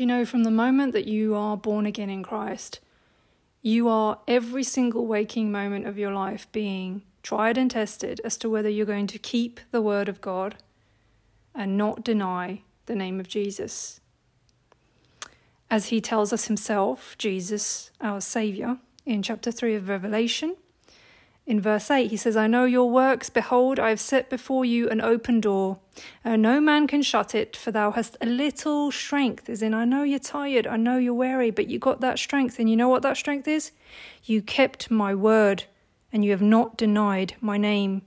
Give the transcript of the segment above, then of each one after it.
Do you know from the moment that you are born again in Christ, you are every single waking moment of your life being tried and tested as to whether you're going to keep the word of God and not deny the name of Jesus. As he tells us himself, Jesus, our Saviour, in chapter 3 of Revelation, in verse 8, he says, I know your works. Behold, I have set before you an open door, and no man can shut it, for thou hast a little strength. As in, I know you're tired, I know you're weary, but you got that strength. And you know what that strength is? You kept my word, and you have not denied my name.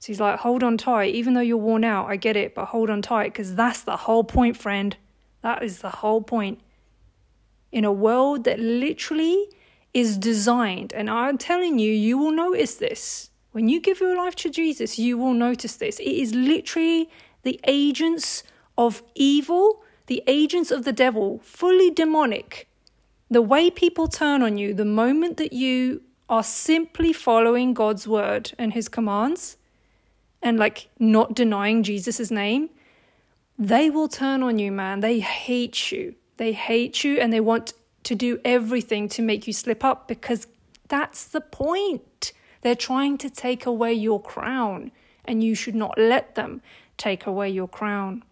So he's like, hold on tight. Even though you're worn out, I get it, but hold on tight, because that's the whole point, friend. That is the whole point. In a world that literally is designed. And I'm telling you, you will notice this. When you give your life to Jesus, you will notice this. It is literally the agents of evil, the agents of the devil, fully demonic. The way people turn on you the moment that you are simply following God's word and his commands and like not denying Jesus' name, they will turn on you, man. They hate you. They hate you and they want to do everything to make you slip up because that's the point. They're trying to take away your crown, and you should not let them take away your crown.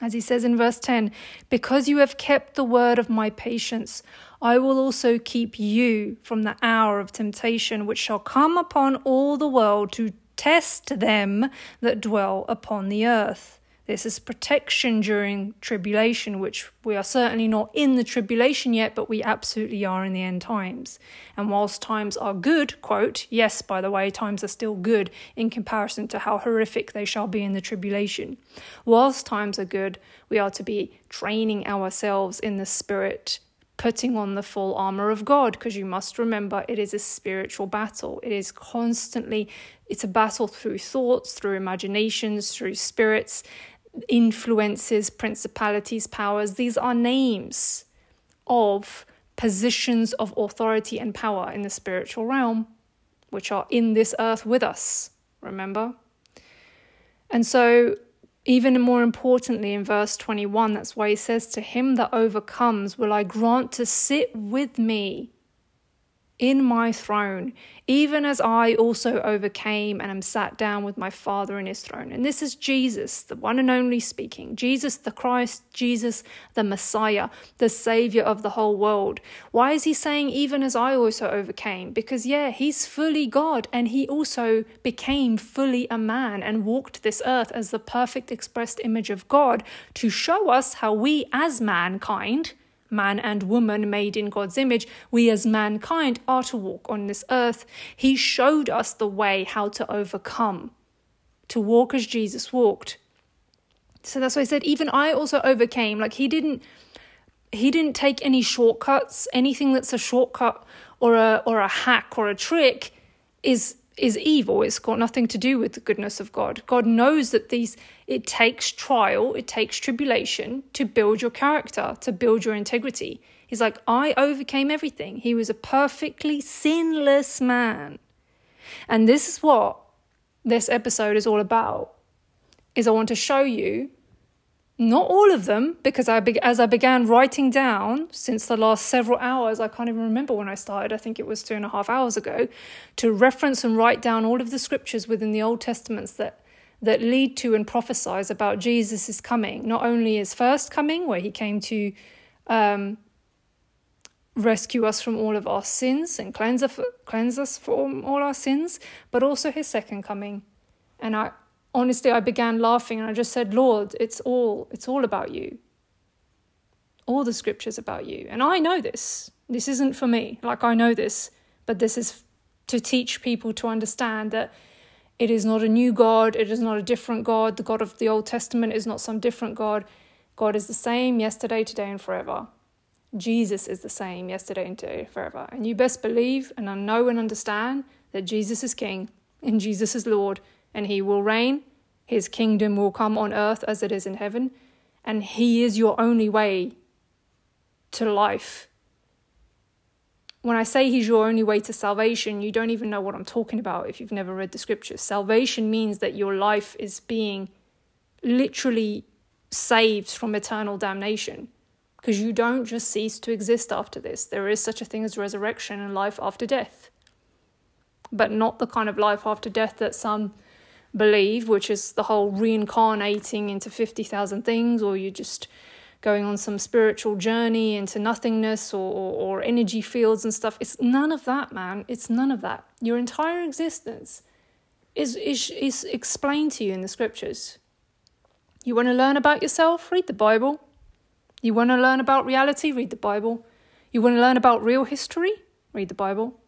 As he says in verse 10, because you have kept the word of my patience, I will also keep you from the hour of temptation which shall come upon all the world to test them that dwell upon the earth. This is protection during tribulation, which we are certainly not in the tribulation yet, but we absolutely are in the end times. And whilst times are good, quote, yes, by the way, times are still good in comparison to how horrific they shall be in the tribulation. Whilst times are good, we are to be training ourselves in the spirit putting on the full armor of God because you must remember it is a spiritual battle. It is constantly it's a battle through thoughts, through imaginations, through spirits influences, principalities, powers. These are names of positions of authority and power in the spiritual realm, which are in this earth with us, remember? And so, even more importantly, in verse 21, that's why he says, To him that overcomes, will I grant to sit with me in my throne, even as I also overcame and am sat down with my Father in his throne. And this is Jesus, the one and only speaking. Jesus, the Christ, Jesus, the Messiah, the Savior of the whole world. Why is he saying, even as I also overcame? Because, yeah, he's fully God and he also became fully a man and walked this earth as the perfect expressed image of God to show us how we as mankind man and woman made in God's image, we as mankind are to walk on this earth. He showed us the way how to overcome, to walk as Jesus walked. So that's why I said, even I also overcame. Like he didn't he didn't take any shortcuts. Anything that's a shortcut or a or a hack or a trick is is evil. It's got nothing to do with the goodness of God. God knows that these it takes trial, it takes tribulation to build your character, to build your integrity. He's like, I overcame everything. He was a perfectly sinless man. And this is what this episode is all about. Is I want to show you not all of them because I be- as I began writing down since the last several hours, I can't even remember when I started. I think it was two and a half hours ago, to reference and write down all of the scriptures within the Old Testaments that that lead to and prophesize about Jesus' coming, not only his first coming, where he came to um, rescue us from all of our sins and cleanse us, cleanse us from all our sins, but also his second coming. And I honestly, I began laughing and I just said, Lord, it's all, it's all about you. All the scriptures about you. And I know this. This isn't for me. Like, I know this, but this is to teach people to understand that it is not a new God, it is not a different God. The God of the Old Testament is not some different God. God is the same yesterday, today, and forever. Jesus is the same yesterday and today, forever. And you best believe and I know and understand that Jesus is King and Jesus is Lord and he will reign. His kingdom will come on earth as it is in heaven, and he is your only way to life. When I say he's your only way to salvation, you don't even know what I'm talking about if you've never read the scriptures. Salvation means that your life is being literally saved from eternal damnation because you don't just cease to exist after this. There is such a thing as resurrection and life after death, but not the kind of life after death that some believe, which is the whole reincarnating into 50,000 things, or you just going on some spiritual journey into nothingness or, or, or, energy fields and stuff. It's none of that, man. It's none of that. Your entire existence is, is, is explained to you in the scriptures. You want to learn about yourself? Read the Bible. You want to learn about reality? Read the Bible. You want to learn about real history? Read the Bible.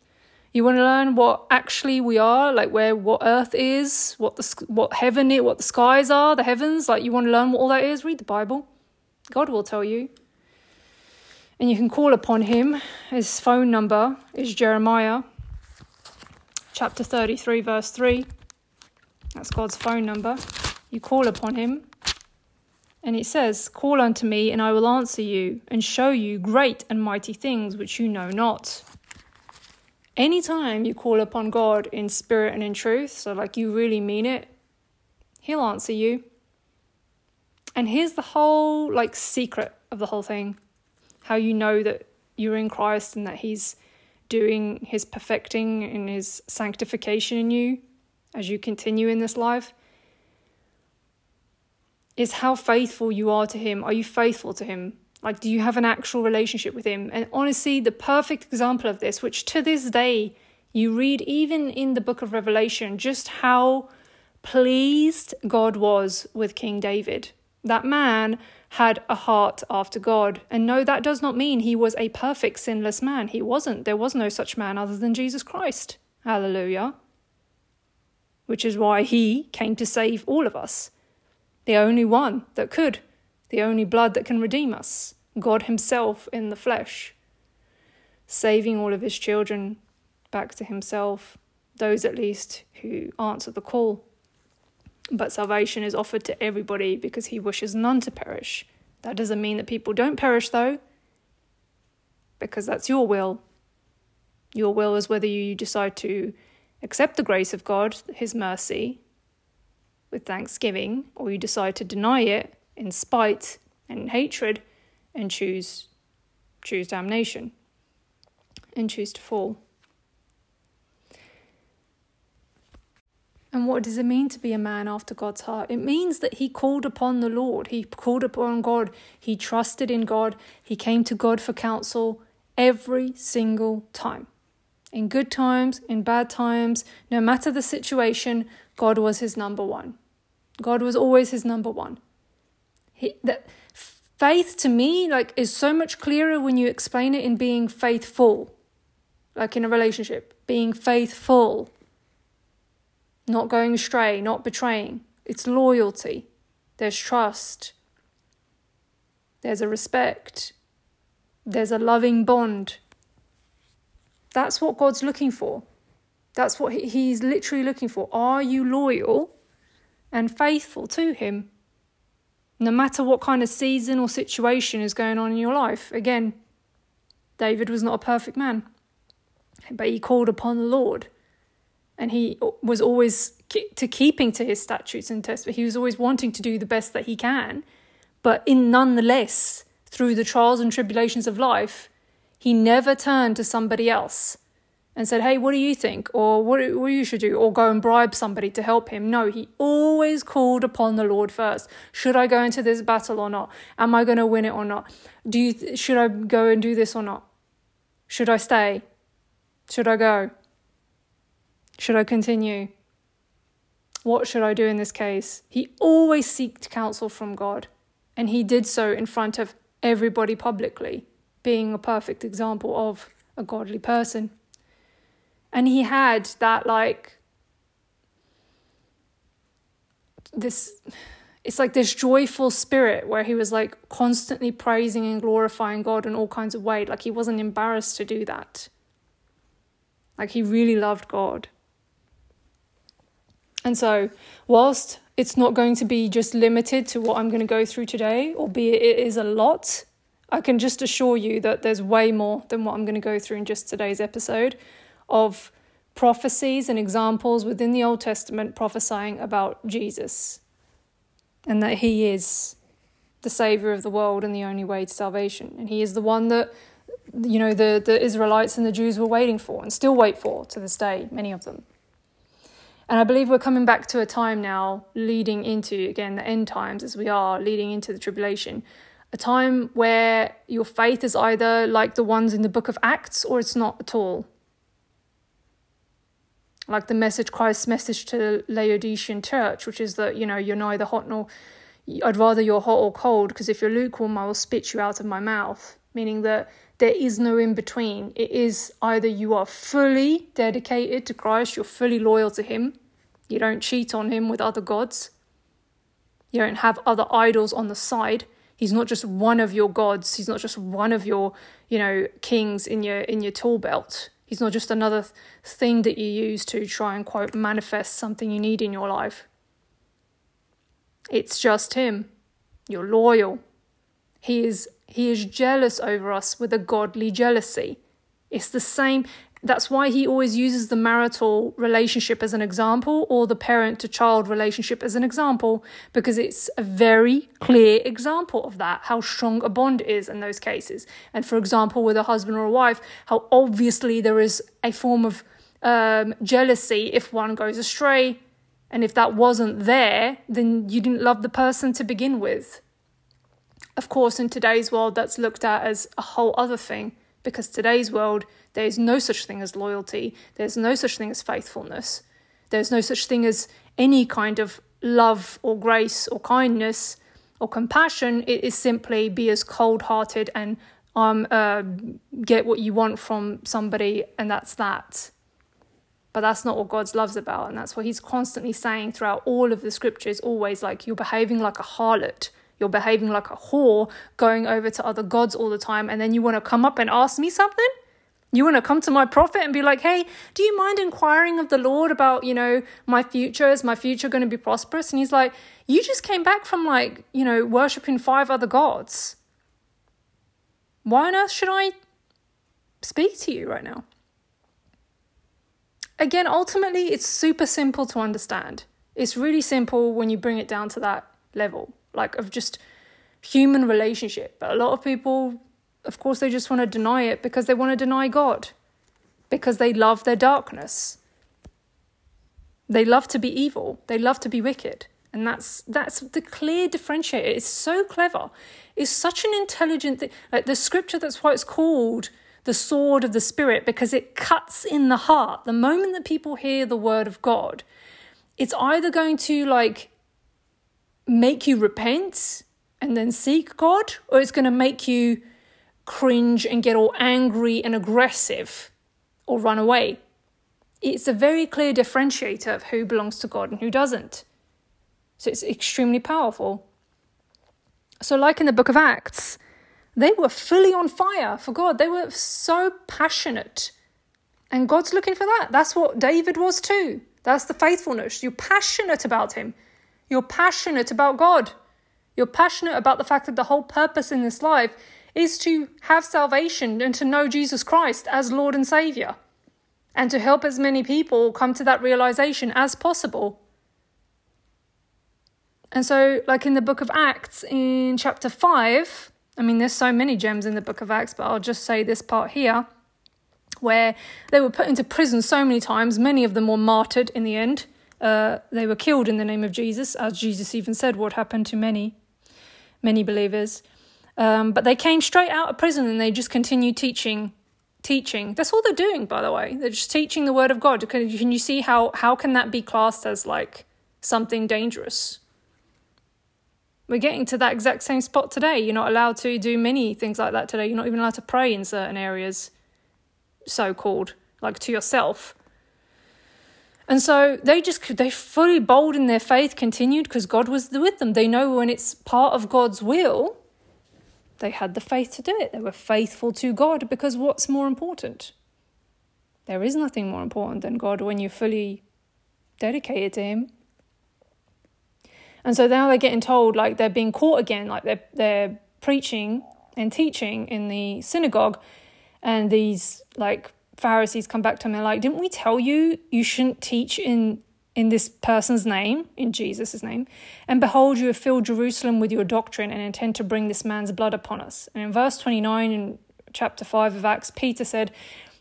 You want to learn what actually we are, like where what Earth is, what the what heaven is, what the skies are, the heavens. Like you want to learn what all that is. Read the Bible. God will tell you. And you can call upon him. His phone number is Jeremiah chapter 33, verse 3. That's God's phone number. You call upon him. And it says, Call unto me, and I will answer you, and show you great and mighty things which you know not. Anytime you call upon God in spirit and in truth, so like you really mean it, He'll answer you. And here's the whole like secret of the whole thing how you know that you're in Christ and that He's doing His perfecting and His sanctification in you as you continue in this life is how faithful you are to Him. Are you faithful to Him? Like, do you have an actual relationship with Him? And honestly, the perfect example of this, which to this day you read even in the book of Revelation, just how pleased God was with King David. That man had a heart after God. And no, that does not mean he was a perfect, sinless man. He wasn't. There was no such man other than Jesus Christ. Hallelujah. Which is why he came to save all of us. The only one that could, the only blood that can redeem us. God Himself in the flesh, saving all of His children back to Himself, those at least who answer the call. But salvation is offered to everybody because he wishes none to perish. That doesn't mean that people don't perish, though, because that's your will. Your will is whether you decide to accept the grace of God, his mercy, with thanksgiving, or you decide to deny it in spite and hatred and choose choose damnation and choose to fall. And what does it mean to be a man after God's heart? It means that he called upon the Lord. He called upon God. He trusted in God. He came to God for counsel every single time. In good times, in bad times, no matter the situation, God was his number one. God was always his number one. He, that faith to me like is so much clearer when you explain it in being faithful, like in a relationship, being faithful not going astray, not betraying. It's loyalty. There's trust. There's a respect. There's a loving bond. That's what God's looking for. That's what He's literally looking for. Are you loyal and faithful to Him? No matter what kind of season or situation is going on in your life. Again, David was not a perfect man, but he called upon the Lord and he was always to keeping to his statutes and tests, but he was always wanting to do the best that he can. But in nonetheless, through the trials and tribulations of life, he never turned to somebody else and said, Hey, what do you think? Or what, what you should do? Or go and bribe somebody to help him. No, he always called upon the Lord first. Should I go into this battle or not? Am I going to win it or not? Do you, should I go and do this or not? Should I stay? Should I go? Should I continue? What should I do in this case? He always sought counsel from God, and he did so in front of everybody publicly, being a perfect example of a godly person. And he had that, like, this it's like this joyful spirit where he was like constantly praising and glorifying God in all kinds of ways. Like he wasn't embarrassed to do that. Like he really loved God. And so, whilst it's not going to be just limited to what I'm going to go through today, albeit it is a lot, I can just assure you that there's way more than what I'm going to go through in just today's episode of prophecies and examples within the Old Testament prophesying about Jesus and that he is the savior of the world and the only way to salvation. And he is the one that you know the, the Israelites and the Jews were waiting for and still wait for to this day, many of them. And I believe we're coming back to a time now leading into again the end times as we are leading into the tribulation. A time where your faith is either like the ones in the book of Acts or it's not at all. Like the message, Christ's message to the Laodicean church, which is that, you know, you're neither hot nor I'd rather you're hot or cold, because if you're lukewarm, I will spit you out of my mouth. Meaning that there is no in between. It is either you are fully dedicated to Christ, you're fully loyal to Him, you don't cheat on Him with other gods, you don't have other idols on the side. He's not just one of your gods. He's not just one of your, you know, kings in your in your tool belt. He's not just another thing that you use to try and quote manifest something you need in your life. It's just him. You're loyal. He is he is jealous over us with a godly jealousy. It's the same that's why he always uses the marital relationship as an example or the parent to child relationship as an example because it's a very clear example of that how strong a bond is in those cases and for example with a husband or a wife how obviously there is a form of um, jealousy if one goes astray and if that wasn't there, then you didn't love the person to begin with. Of course, in today's world, that's looked at as a whole other thing because today's world, there is no such thing as loyalty, there's no such thing as faithfulness, there's no such thing as any kind of love or grace or kindness or compassion. It is simply be as cold hearted and um, uh, get what you want from somebody, and that's that. But that's not what God's love's about. And that's what he's constantly saying throughout all of the scriptures, always like you're behaving like a harlot. You're behaving like a whore, going over to other gods all the time. And then you want to come up and ask me something? You want to come to my prophet and be like, hey, do you mind inquiring of the Lord about, you know, my future? Is my future going to be prosperous? And he's like, you just came back from like, you know, worshiping five other gods. Why on earth should I speak to you right now? again, ultimately, it's super simple to understand. It's really simple when you bring it down to that level, like of just human relationship. But a lot of people, of course, they just want to deny it because they want to deny God, because they love their darkness. They love to be evil. They love to be wicked. And that's that's the clear differentiator. It's so clever. It's such an intelligent thing. Like the scripture, that's why it's called the sword of the Spirit because it cuts in the heart. The moment that people hear the word of God, it's either going to like make you repent and then seek God, or it's going to make you cringe and get all angry and aggressive or run away. It's a very clear differentiator of who belongs to God and who doesn't. So it's extremely powerful. So, like in the book of Acts, they were fully on fire for God. They were so passionate. And God's looking for that. That's what David was too. That's the faithfulness. You're passionate about Him. You're passionate about God. You're passionate about the fact that the whole purpose in this life is to have salvation and to know Jesus Christ as Lord and Savior. And to help as many people come to that realization as possible. And so, like in the book of Acts, in chapter 5, I mean, there's so many gems in the book of Acts, but I'll just say this part here where they were put into prison so many times. Many of them were martyred in the end. Uh, they were killed in the name of Jesus, as Jesus even said what happened to many, many believers. Um, but they came straight out of prison and they just continued teaching. Teaching. That's all they're doing, by the way. They're just teaching the word of God. Can, can you see how how can that be classed as like something dangerous? we're getting to that exact same spot today. You're not allowed to do many things like that today. You're not even allowed to pray in certain areas, so called, like to yourself. And so they just they fully bold in their faith continued because God was with them. They know when it's part of God's will, they had the faith to do it. They were faithful to God because what's more important? There is nothing more important than God when you're fully dedicated to Him. And so now they're getting told like they're being caught again, like they're they're preaching and teaching in the synagogue, and these like Pharisees come back to him and like, didn't we tell you you shouldn't teach in in this person's name, in Jesus' name, and behold, you have filled Jerusalem with your doctrine and intend to bring this man's blood upon us. And in verse 29 in chapter 5 of Acts, Peter said,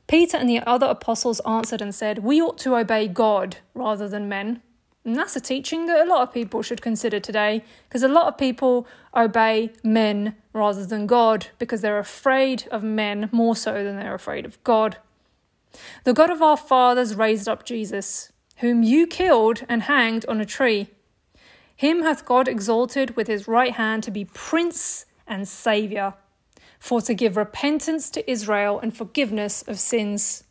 Peter and the other apostles answered and said, We ought to obey God rather than men. And that's a teaching that a lot of people should consider today because a lot of people obey men rather than God because they're afraid of men more so than they're afraid of God. The God of our fathers raised up Jesus whom you killed and hanged on a tree. Him hath God exalted with his right hand to be Prince and Saviour, for to give repentance to Israel and forgiveness of sins.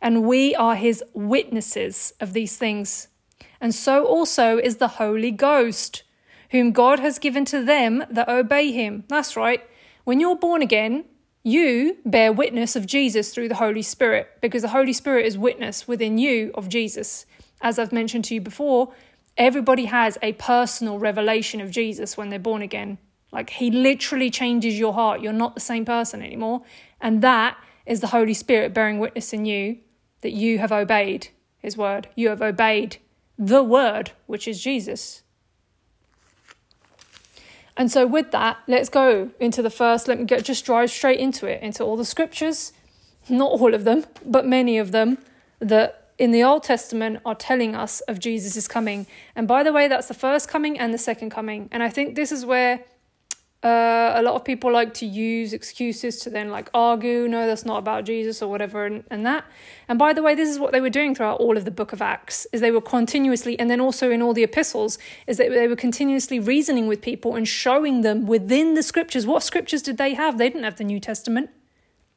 And we are his witnesses of these things. And so also is the Holy Ghost, whom God has given to them that obey him. That's right. When you're born again, you bear witness of Jesus through the Holy Spirit because the Holy Spirit is witness within you of Jesus. As I've mentioned to you before, everybody has a personal revelation of Jesus when they're born again. Like he literally changes your heart. You're not the same person anymore. And that is the Holy Spirit bearing witness in you that you have obeyed his word. You have obeyed the word, which is Jesus. And so, with that, let's go into the first. Let me get just drive straight into it, into all the scriptures, not all of them, but many of them that in the Old Testament are telling us of Jesus' coming. And by the way, that's the first coming and the second coming. And I think this is where uh, a lot of people like to use excuses to then like argue, no, that's not about Jesus or whatever, and, and that. And by the way, this is what they were doing throughout all of the book of Acts, is they were continuously, and then also in all the epistles, is that they were continuously reasoning with people and showing them within the scriptures. What scriptures did they have? They didn't have the New Testament.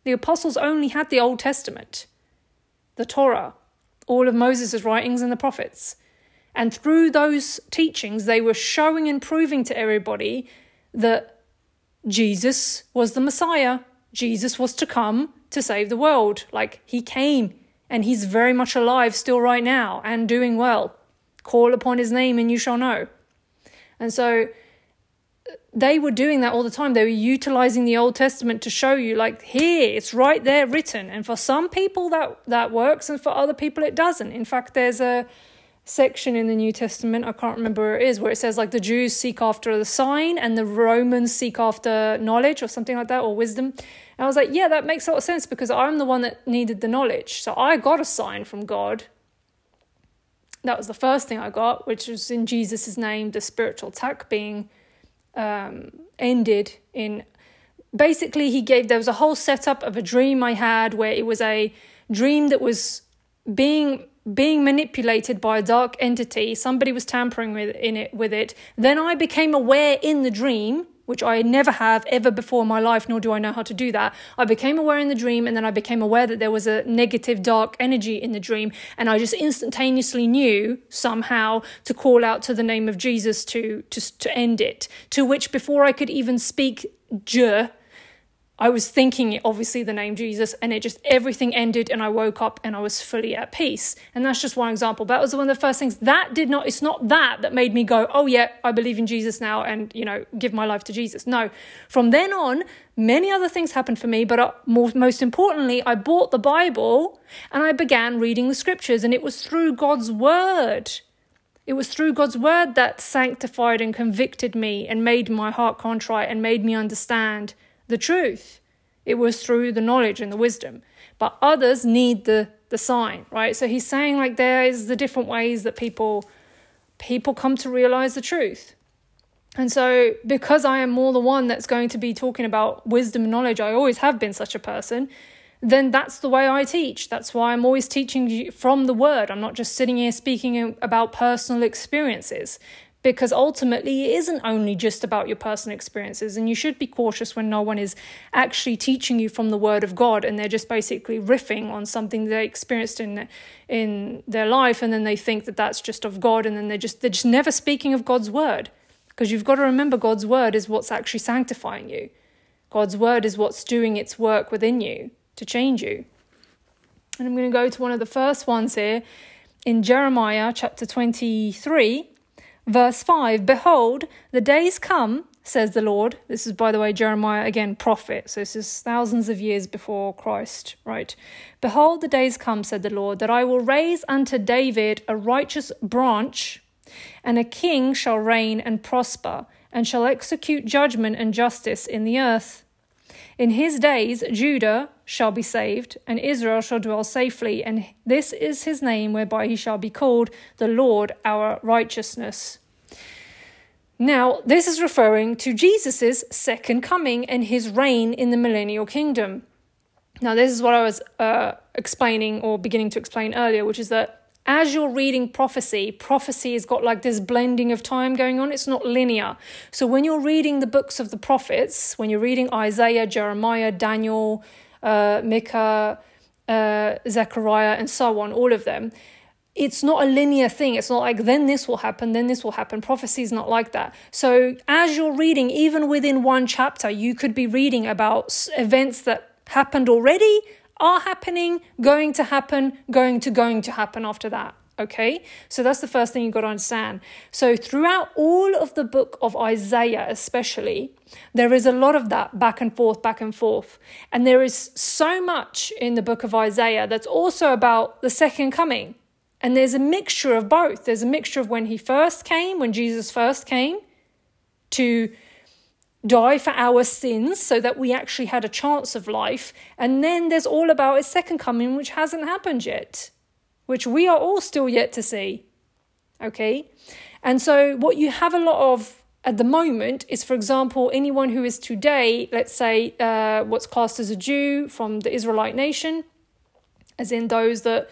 The apostles only had the Old Testament, the Torah, all of Moses' writings and the prophets. And through those teachings, they were showing and proving to everybody that Jesus was the Messiah. Jesus was to come to save the world. Like he came and he's very much alive still right now and doing well. Call upon his name and you shall know. And so they were doing that all the time. They were utilizing the Old Testament to show you, like, here, it's right there written. And for some people that that works, and for other people it doesn't. In fact, there's a section in the New Testament, I can't remember where it is, where it says like the Jews seek after the sign and the Romans seek after knowledge or something like that or wisdom. And I was like, yeah, that makes a lot of sense because I'm the one that needed the knowledge. So I got a sign from God. That was the first thing I got, which was in Jesus' name, the spiritual attack being um, ended in. Basically, he gave, there was a whole setup of a dream I had where it was a dream that was being being manipulated by a dark entity somebody was tampering with in it with it then i became aware in the dream which i never have ever before in my life nor do i know how to do that. I became aware in the dream and then i became aware that there was a negative dark energy in the dream and i just instantaneously knew somehow to call out to the name of jesus to to, to end it. To which before i could even speak je I was thinking obviously the name Jesus and it just everything ended and I woke up and I was fully at peace. And that's just one example. That was one of the first things that did not it's not that that made me go, "Oh yeah, I believe in Jesus now and, you know, give my life to Jesus." No. From then on, many other things happened for me, but uh, more, most importantly, I bought the Bible and I began reading the scriptures and it was through God's word. It was through God's word that sanctified and convicted me and made my heart contrite and made me understand the truth. It was through the knowledge and the wisdom. But others need the the sign, right? So he's saying like there is the different ways that people people come to realize the truth. And so because I am more the one that's going to be talking about wisdom and knowledge, I always have been such a person, then that's the way I teach. That's why I'm always teaching you from the word. I'm not just sitting here speaking about personal experiences because ultimately it isn't only just about your personal experiences and you should be cautious when no one is actually teaching you from the word of god and they're just basically riffing on something they experienced in in their life and then they think that that's just of god and then they're just they're just never speaking of god's word. Because you've got to remember god's word is what's actually sanctifying you. God's word is what's doing its work within you to change you. And i'm going to go to one of the first ones here in jeremiah chapter 23 Verse 5 Behold, the days come, says the Lord. This is, by the way, Jeremiah, again, prophet. So this is thousands of years before Christ, right? Behold, the days come, said the Lord, that I will raise unto David a righteous branch, and a king shall reign and prosper, and shall execute judgment and justice in the earth. In his days, Judah shall be saved, and Israel shall dwell safely, and this is his name whereby he shall be called the Lord our righteousness. Now, this is referring to Jesus' second coming and his reign in the millennial kingdom. Now, this is what I was uh, explaining or beginning to explain earlier, which is that as you're reading prophecy, prophecy has got like this blending of time going on. It's not linear. So when you're reading the books of the prophets, when you're reading Isaiah, Jeremiah, Daniel, uh, Micah, uh, Zechariah, and so on, all of them, it's not a linear thing. It's not like then this will happen, then this will happen. Prophecy is not like that. So as you're reading, even within one chapter, you could be reading about events that happened already, are happening, going to happen, going to going to happen after that. Okay, so that's the first thing you've got to understand. So, throughout all of the book of Isaiah, especially, there is a lot of that back and forth, back and forth. And there is so much in the book of Isaiah that's also about the second coming. And there's a mixture of both. There's a mixture of when he first came, when Jesus first came to die for our sins so that we actually had a chance of life. And then there's all about his second coming, which hasn't happened yet, which we are all still yet to see. Okay? And so, what you have a lot of at the moment is, for example, anyone who is today, let's say, uh, what's classed as a Jew from the Israelite nation, as in those that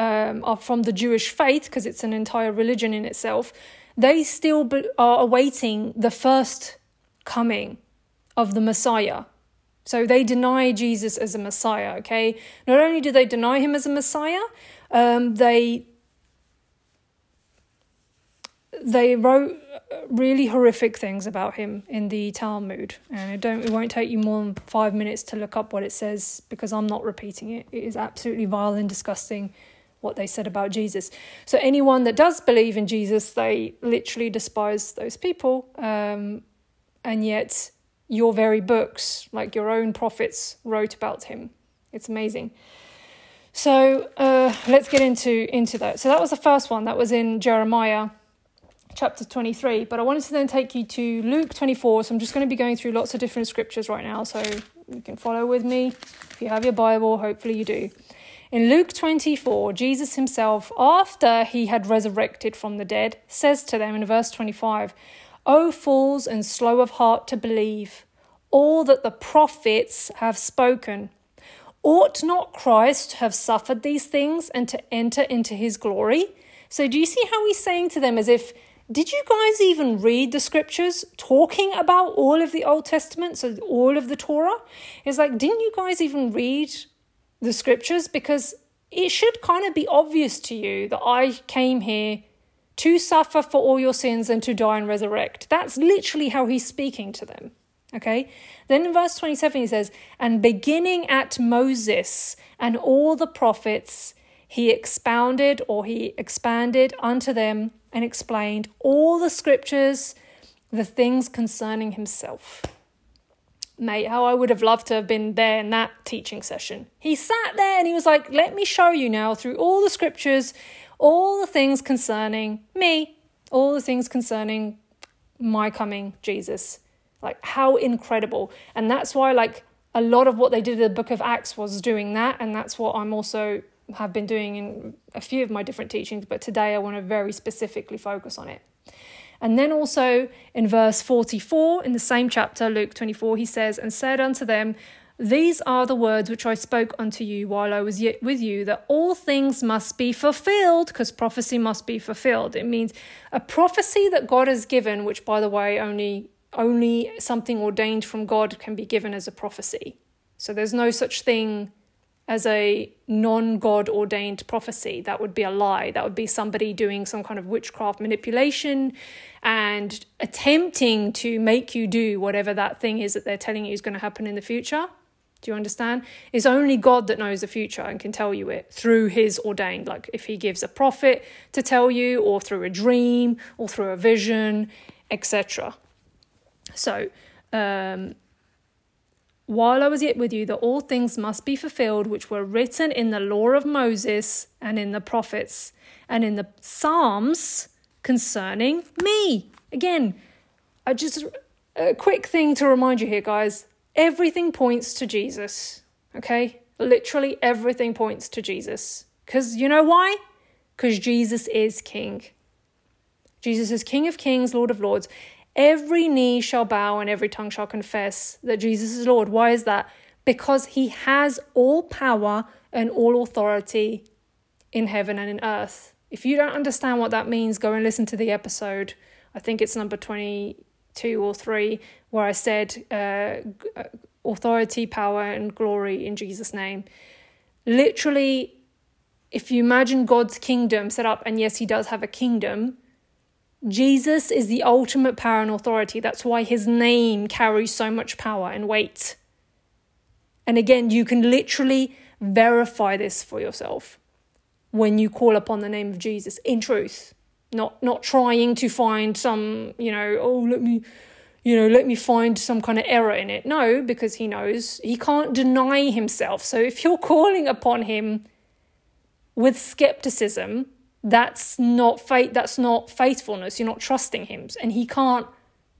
um, are from the Jewish faith, because it's an entire religion in itself, they still be- are awaiting the first coming of the Messiah. So they deny Jesus as a Messiah, okay? Not only do they deny him as a Messiah, um, they they wrote really horrific things about him in the Talmud, and it don't it won't take you more than five minutes to look up what it says because I'm not repeating it. It is absolutely vile and disgusting what they said about Jesus. So anyone that does believe in Jesus, they literally despise those people, um, and yet your very books, like your own prophets, wrote about him. It's amazing. So uh, let's get into into that. So that was the first one. That was in Jeremiah chapter 23. But I wanted to then take you to Luke 24. So I'm just going to be going through lots of different scriptures right now. So you can follow with me. If you have your Bible, hopefully you do. In Luke 24, Jesus himself, after he had resurrected from the dead, says to them in verse 25, O fools and slow of heart to believe all that the prophets have spoken. Ought not Christ to have suffered these things and to enter into his glory? So, do you see how he's saying to them as if, did you guys even read the scriptures talking about all of the Old Testament, so all of the Torah? It's like, didn't you guys even read the scriptures because it should kind of be obvious to you that I came here to suffer for all your sins and to die and resurrect. That's literally how he's speaking to them. Okay? Then in verse 27, he says, And beginning at Moses and all the prophets, he expounded or he expanded unto them and explained all the scriptures, the things concerning himself mate, how I would have loved to have been there in that teaching session. He sat there and he was like, Let me show you now through all the scriptures, all the things concerning me, all the things concerning my coming Jesus. Like, how incredible. And that's why, like, a lot of what they did in the book of Acts was doing that. And that's what I'm also have been doing in a few of my different teachings. But today I want to very specifically focus on it. And then also in verse 44 in the same chapter, Luke 24, he says, And said unto them, These are the words which I spoke unto you while I was yet with you, that all things must be fulfilled, because prophecy must be fulfilled. It means a prophecy that God has given, which by the way, only only something ordained from God can be given as a prophecy. So there's no such thing as a non God ordained prophecy. That would be a lie. That would be somebody doing some kind of witchcraft manipulation and attempting to make you do whatever that thing is that they're telling you is going to happen in the future. Do you understand? It's only God that knows the future and can tell you it through his ordained. Like if he gives a prophet to tell you, or through a dream, or through a vision, etc. So, um, while I was yet with you, that all things must be fulfilled which were written in the law of Moses and in the prophets and in the Psalms concerning me. Again, I just a quick thing to remind you here, guys. Everything points to Jesus. Okay, literally everything points to Jesus. Because you know why? Because Jesus is King. Jesus is King of Kings, Lord of Lords. Every knee shall bow and every tongue shall confess that Jesus is Lord. Why is that? Because he has all power and all authority in heaven and in earth. If you don't understand what that means, go and listen to the episode. I think it's number 22 or 3, where I said uh, authority, power, and glory in Jesus' name. Literally, if you imagine God's kingdom set up, and yes, he does have a kingdom, Jesus is the ultimate power and authority. That's why his name carries so much power and weight. And again, you can literally verify this for yourself when you call upon the name of Jesus in truth. Not not trying to find some, you know, oh let me you know, let me find some kind of error in it. No, because he knows he can't deny himself. So if you're calling upon him with skepticism, that's not faith that's not faithfulness. You're not trusting him. And he can't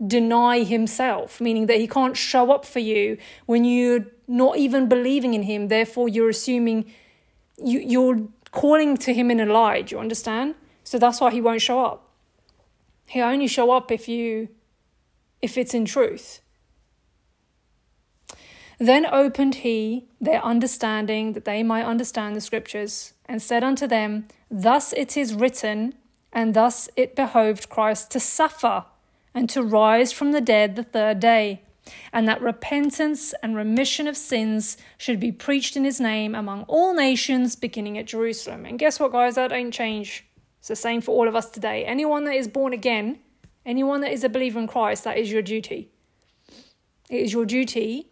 deny himself meaning that he can't show up for you when you're not even believing in him. Therefore you're assuming you, you're calling to him in a lie. Do you understand? So that's why he won't show up. He'll only show up if you if it's in truth then opened he their understanding that they might understand the scriptures and said unto them, Thus it is written, and thus it behoved Christ to suffer and to rise from the dead the third day, and that repentance and remission of sins should be preached in his name among all nations, beginning at Jerusalem. And guess what, guys? That ain't change. It's the same for all of us today. Anyone that is born again, anyone that is a believer in Christ, that is your duty. It is your duty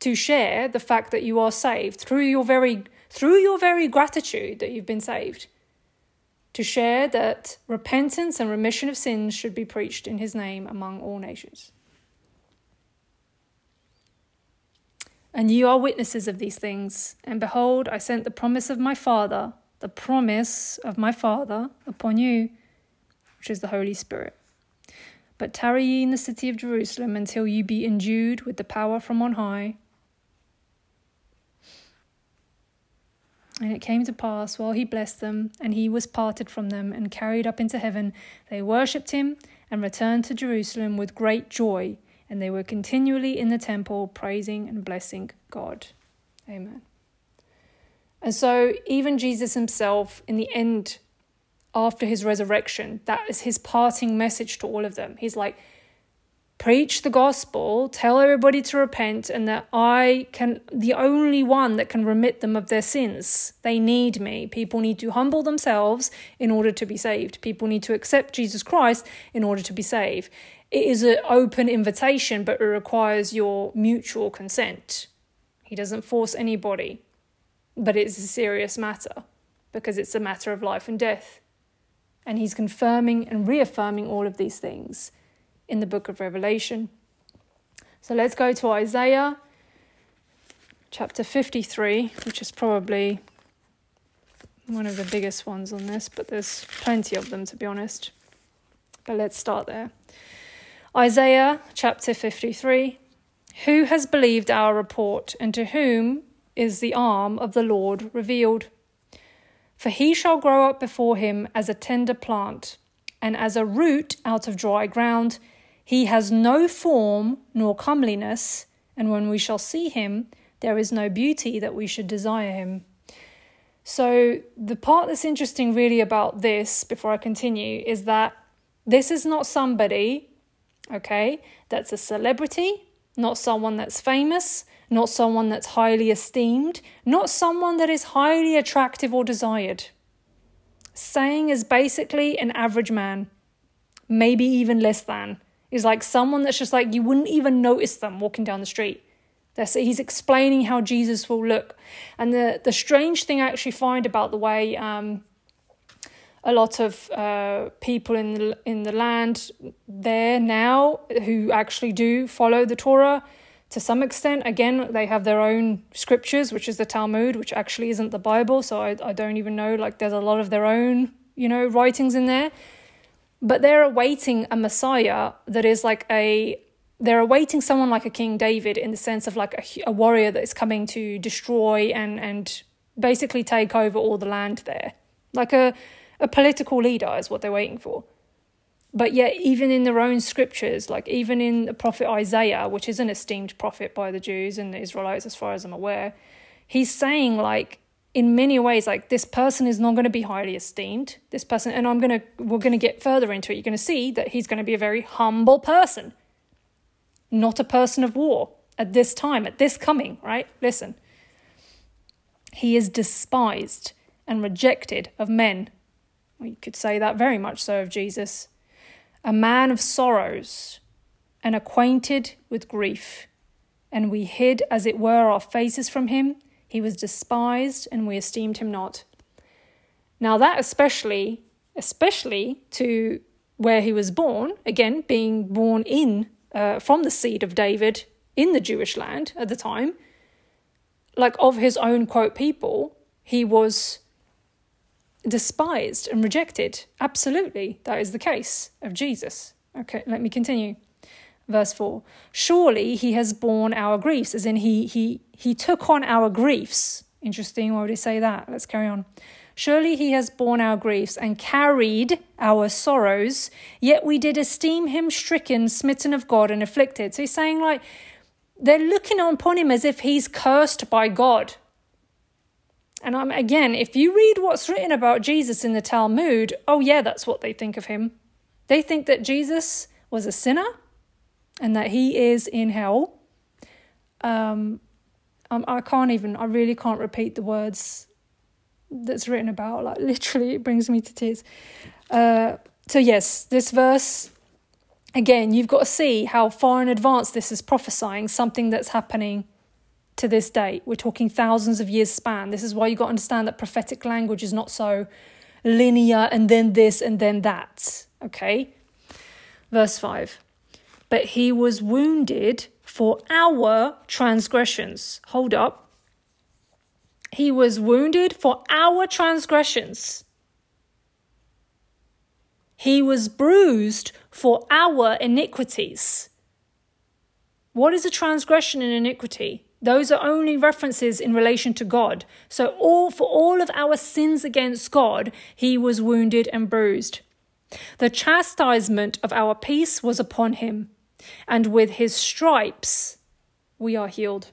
to share the fact that you are saved through your very through your very gratitude that you've been saved, to share that repentance and remission of sins should be preached in his name among all nations. And you are witnesses of these things. And behold, I sent the promise of my Father, the promise of my Father upon you, which is the Holy Spirit. But tarry ye in the city of Jerusalem until you be endued with the power from on high. And it came to pass, while he blessed them, and he was parted from them and carried up into heaven, they worshipped him and returned to Jerusalem with great joy, and they were continually in the temple praising and blessing God. Amen. And so, even Jesus himself, in the end, after his resurrection, that is his parting message to all of them. He's like, preach the gospel, tell everybody to repent, and that I can, the only one that can remit them of their sins. They need me. People need to humble themselves in order to be saved. People need to accept Jesus Christ in order to be saved. It is an open invitation, but it requires your mutual consent. He doesn't force anybody, but it's a serious matter because it's a matter of life and death. And he's confirming and reaffirming all of these things in the book of Revelation. So let's go to Isaiah chapter 53, which is probably one of the biggest ones on this, but there's plenty of them to be honest. But let's start there. Isaiah chapter 53 Who has believed our report, and to whom is the arm of the Lord revealed? For he shall grow up before him as a tender plant, and as a root out of dry ground. He has no form nor comeliness, and when we shall see him, there is no beauty that we should desire him. So, the part that's interesting really about this, before I continue, is that this is not somebody, okay, that's a celebrity, not someone that's famous, not someone that's highly esteemed, not someone that is highly attractive or desired. Saying is basically an average man, maybe even less than is like someone that's just like you wouldn't even notice them walking down the street. That's, he's explaining how Jesus will look. And the, the strange thing I actually find about the way um, a lot of uh, people in the, in the land there now who actually do follow the Torah to some extent. Again, they have their own scriptures, which is the Talmud, which actually isn't the Bible. So I, I don't even know. Like, there's a lot of their own, you know, writings in there. But they're awaiting a Messiah that is like a. They're awaiting someone like a King David in the sense of like a, a warrior that is coming to destroy and and basically take over all the land there, like a a political leader is what they're waiting for. But yet, even in their own scriptures, like even in the prophet Isaiah, which is an esteemed prophet by the Jews and the Israelites, as far as I'm aware, he's saying, like, in many ways, like, this person is not going to be highly esteemed. This person, and I'm going to, we're going to get further into it. You're going to see that he's going to be a very humble person, not a person of war at this time, at this coming, right? Listen. He is despised and rejected of men we could say that very much so of Jesus. A man of sorrows and acquainted with grief. And we hid, as it were, our faces from him. He was despised, and we esteemed him not. Now, that especially, especially to where he was born, again, being born in uh, from the seed of David in the Jewish land at the time, like of his own quote people, he was despised and rejected. Absolutely, that is the case of Jesus. Okay, let me continue. Verse 4 Surely he has borne our griefs, as in he, he, he took on our griefs. Interesting, why would he say that? Let's carry on. Surely he has borne our griefs and carried our sorrows, yet we did esteem him stricken, smitten of God, and afflicted. So he's saying, like, they're looking upon him as if he's cursed by God. And I'm, again, if you read what's written about Jesus in the Talmud, oh, yeah, that's what they think of him. They think that Jesus was a sinner and that he is in hell. Um, I can't even, I really can't repeat the words that's written about. Like, literally, it brings me to tears. Uh, so, yes, this verse, again, you've got to see how far in advance this is prophesying something that's happening to this day. We're talking thousands of years span. This is why you've got to understand that prophetic language is not so linear and then this and then that. Okay? Verse 5. But he was wounded for our transgressions. Hold up. He was wounded for our transgressions. He was bruised for our iniquities. What is a transgression and iniquity? Those are only references in relation to God. So all for all of our sins against God, he was wounded and bruised. The chastisement of our peace was upon him, and with his stripes we are healed.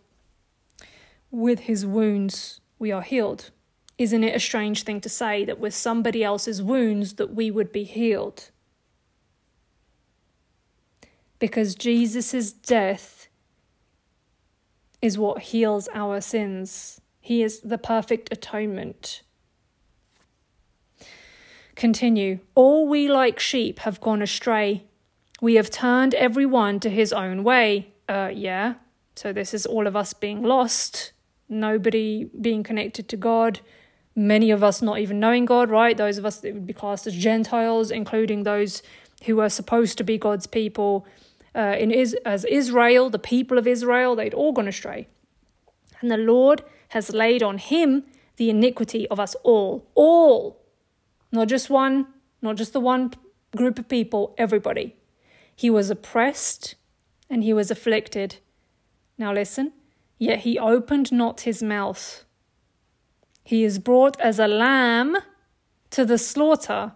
With his wounds we are healed. Isn't it a strange thing to say that with somebody else's wounds that we would be healed? Because Jesus' death is what heals our sins. He is the perfect atonement. Continue. All we like sheep have gone astray. We have turned every one to his own way. Uh, yeah. So this is all of us being lost, nobody being connected to God, many of us not even knowing God, right? Those of us that would be classed as Gentiles, including those who were supposed to be God's people uh, in is as Israel, the people of Israel, they'd all gone astray. And the Lord has laid on him the iniquity of us all. All. Not just one, not just the one group of people, everybody. He was oppressed and he was afflicted. Now listen, yet he opened not his mouth. He is brought as a lamb to the slaughter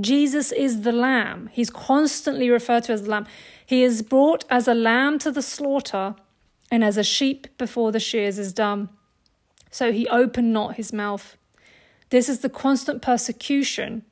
Jesus is the lamb. He's constantly referred to as the lamb. He is brought as a lamb to the slaughter, and as a sheep before the shears is dumb. So he opened not his mouth. This is the constant persecution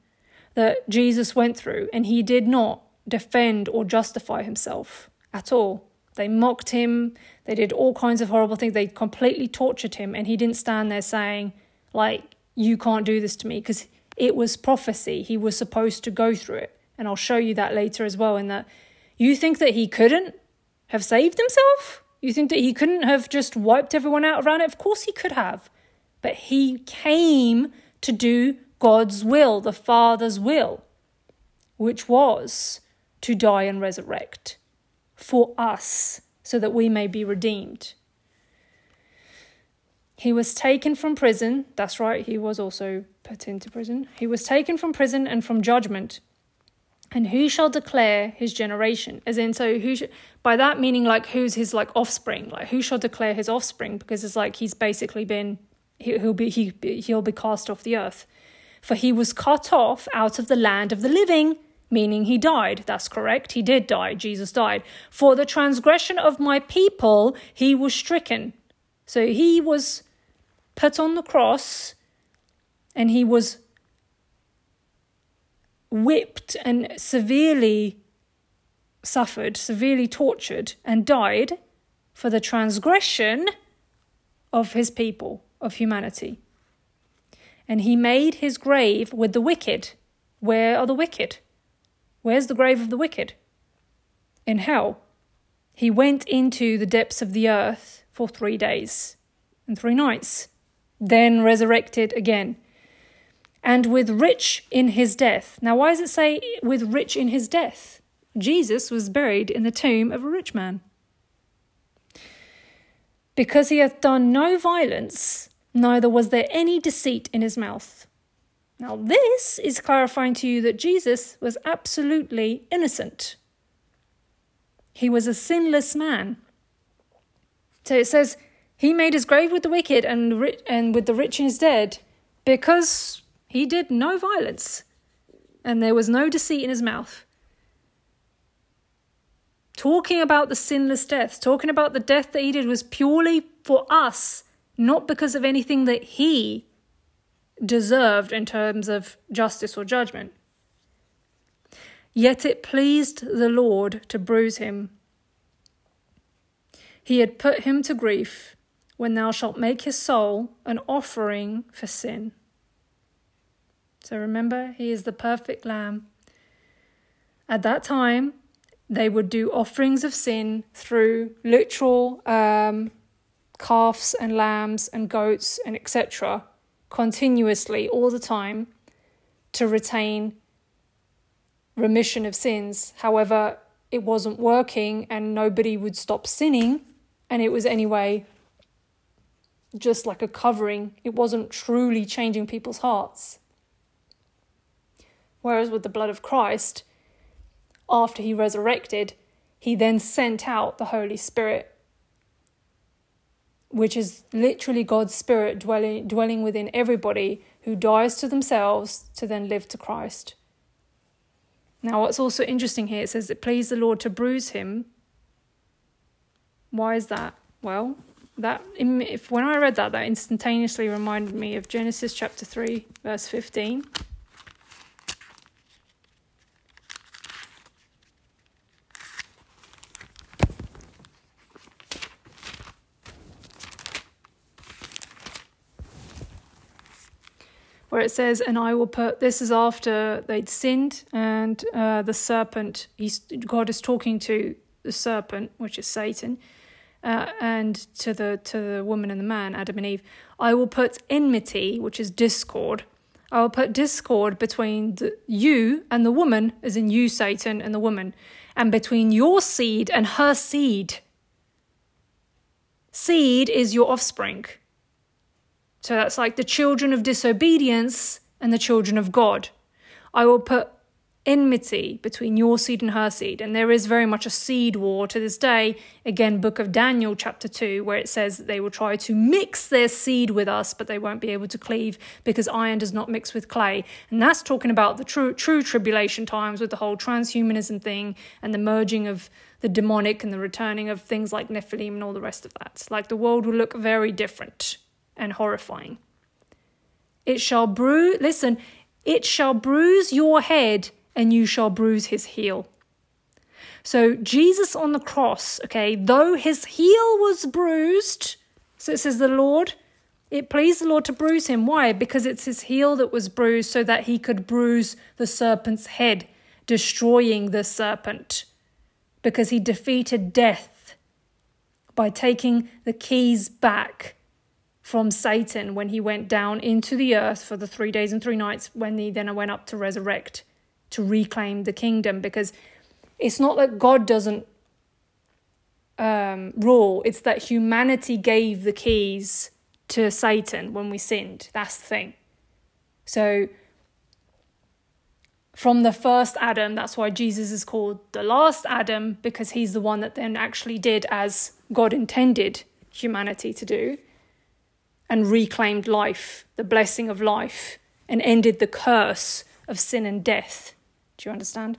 that Jesus went through, and he did not defend or justify himself at all. They mocked him, they did all kinds of horrible things, they completely tortured him, and he didn't stand there saying, like, you can't do this to me, because it was prophecy. He was supposed to go through it. And I'll show you that later as well. In that you think that he couldn't have saved himself? You think that he couldn't have just wiped everyone out around it? Of course he could have. But he came to do God's will, the Father's will, which was to die and resurrect for us so that we may be redeemed. He was taken from prison. That's right, he was also put into prison. He was taken from prison and from judgment. And who shall declare his generation? As in, so who sh- by that meaning, like who's his like offspring? Like who shall declare his offspring? Because it's like he's basically been he, he'll be he he'll be cast off the earth. For he was cut off out of the land of the living, meaning he died. That's correct. He did die. Jesus died. For the transgression of my people, he was stricken. So he was put on the cross and he was whipped and severely suffered, severely tortured, and died for the transgression of his people, of humanity. And he made his grave with the wicked. Where are the wicked? Where's the grave of the wicked? In hell. He went into the depths of the earth for three days and three nights then resurrected again. And with rich in his death. Now, why does it say with rich in his death? Jesus was buried in the tomb of a rich man. Because he hath done no violence, neither was there any deceit in his mouth. Now, this is clarifying to you that Jesus was absolutely innocent. He was a sinless man. So it says, he made his grave with the wicked and, ri- and with the rich in his dead because he did no violence and there was no deceit in his mouth. Talking about the sinless death, talking about the death that he did was purely for us, not because of anything that he deserved in terms of justice or judgment. Yet it pleased the Lord to bruise him. He had put him to grief when thou shalt make his soul an offering for sin. So remember, he is the perfect lamb. At that time, they would do offerings of sin through literal um, calves and lambs and goats and etc. continuously all the time to retain remission of sins. However, it wasn't working and nobody would stop sinning, and it was anyway just like a covering. It wasn't truly changing people's hearts. Whereas with the blood of Christ, after he resurrected, he then sent out the Holy Spirit, which is literally God's Spirit dwelling, dwelling within everybody who dies to themselves to then live to Christ. Now, what's also interesting here, it says it pleased the Lord to bruise him. Why is that? Well, that if when I read that, that instantaneously reminded me of Genesis chapter three, verse fifteen. Where it says, "And I will put." This is after they'd sinned, and uh, the serpent. He's God is talking to the serpent, which is Satan, uh, and to the to the woman and the man, Adam and Eve, I will put enmity, which is discord. I will put discord between the, you and the woman, as in you, Satan, and the woman, and between your seed and her seed. Seed is your offspring. So that's like the children of disobedience and the children of God. I will put enmity between your seed and her seed. And there is very much a seed war to this day. Again, Book of Daniel, chapter 2, where it says they will try to mix their seed with us, but they won't be able to cleave because iron does not mix with clay. And that's talking about the true, true tribulation times with the whole transhumanism thing and the merging of the demonic and the returning of things like Nephilim and all the rest of that. Like the world will look very different and horrifying. It shall bruise, listen, it shall bruise your head and you shall bruise his heel. So, Jesus on the cross, okay, though his heel was bruised, so it says the Lord, it pleased the Lord to bruise him. Why? Because it's his heel that was bruised so that he could bruise the serpent's head, destroying the serpent. Because he defeated death by taking the keys back from Satan when he went down into the earth for the three days and three nights when he then went up to resurrect to reclaim the kingdom because it's not that God doesn't um, rule, it's that humanity gave the keys to Satan when we sinned. That's the thing. So, from the first Adam, that's why Jesus is called the last Adam, because he's the one that then actually did as God intended humanity to do and reclaimed life, the blessing of life, and ended the curse of sin and death. Do you understand?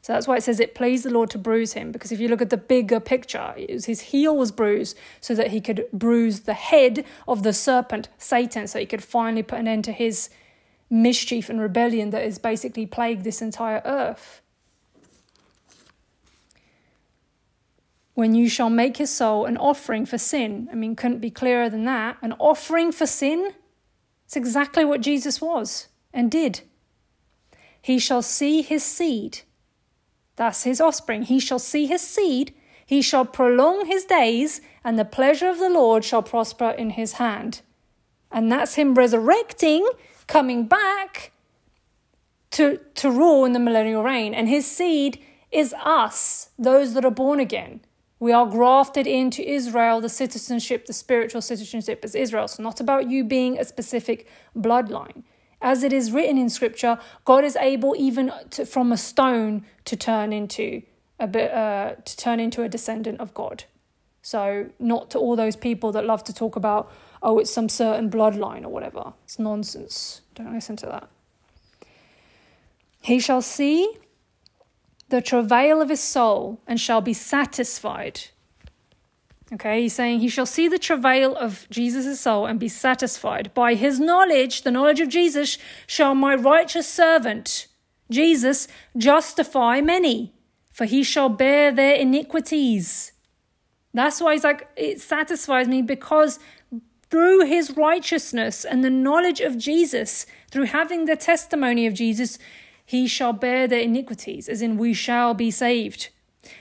So that's why it says it pleased the Lord to bruise him, because if you look at the bigger picture, his heel was bruised so that he could bruise the head of the serpent, Satan, so he could finally put an end to his mischief and rebellion that has basically plagued this entire earth. When you shall make his soul an offering for sin. I mean, couldn't be clearer than that. An offering for sin? It's exactly what Jesus was and did. He shall see his seed. That's his offspring. He shall see his seed. He shall prolong his days, and the pleasure of the Lord shall prosper in his hand. And that's him resurrecting, coming back to, to rule in the millennial reign. And his seed is us, those that are born again. We are grafted into Israel, the citizenship, the spiritual citizenship is Israel. It's not about you being a specific bloodline. As it is written in Scripture, God is able even to, from a stone to turn into a bit, uh, to turn into a descendant of God. So, not to all those people that love to talk about, oh, it's some certain bloodline or whatever. It's nonsense. Don't listen to that. He shall see the travail of his soul and shall be satisfied. Okay, he's saying he shall see the travail of Jesus' soul and be satisfied. By his knowledge, the knowledge of Jesus, shall my righteous servant, Jesus, justify many, for he shall bear their iniquities. That's why he's like, it satisfies me because through his righteousness and the knowledge of Jesus, through having the testimony of Jesus, he shall bear their iniquities, as in we shall be saved.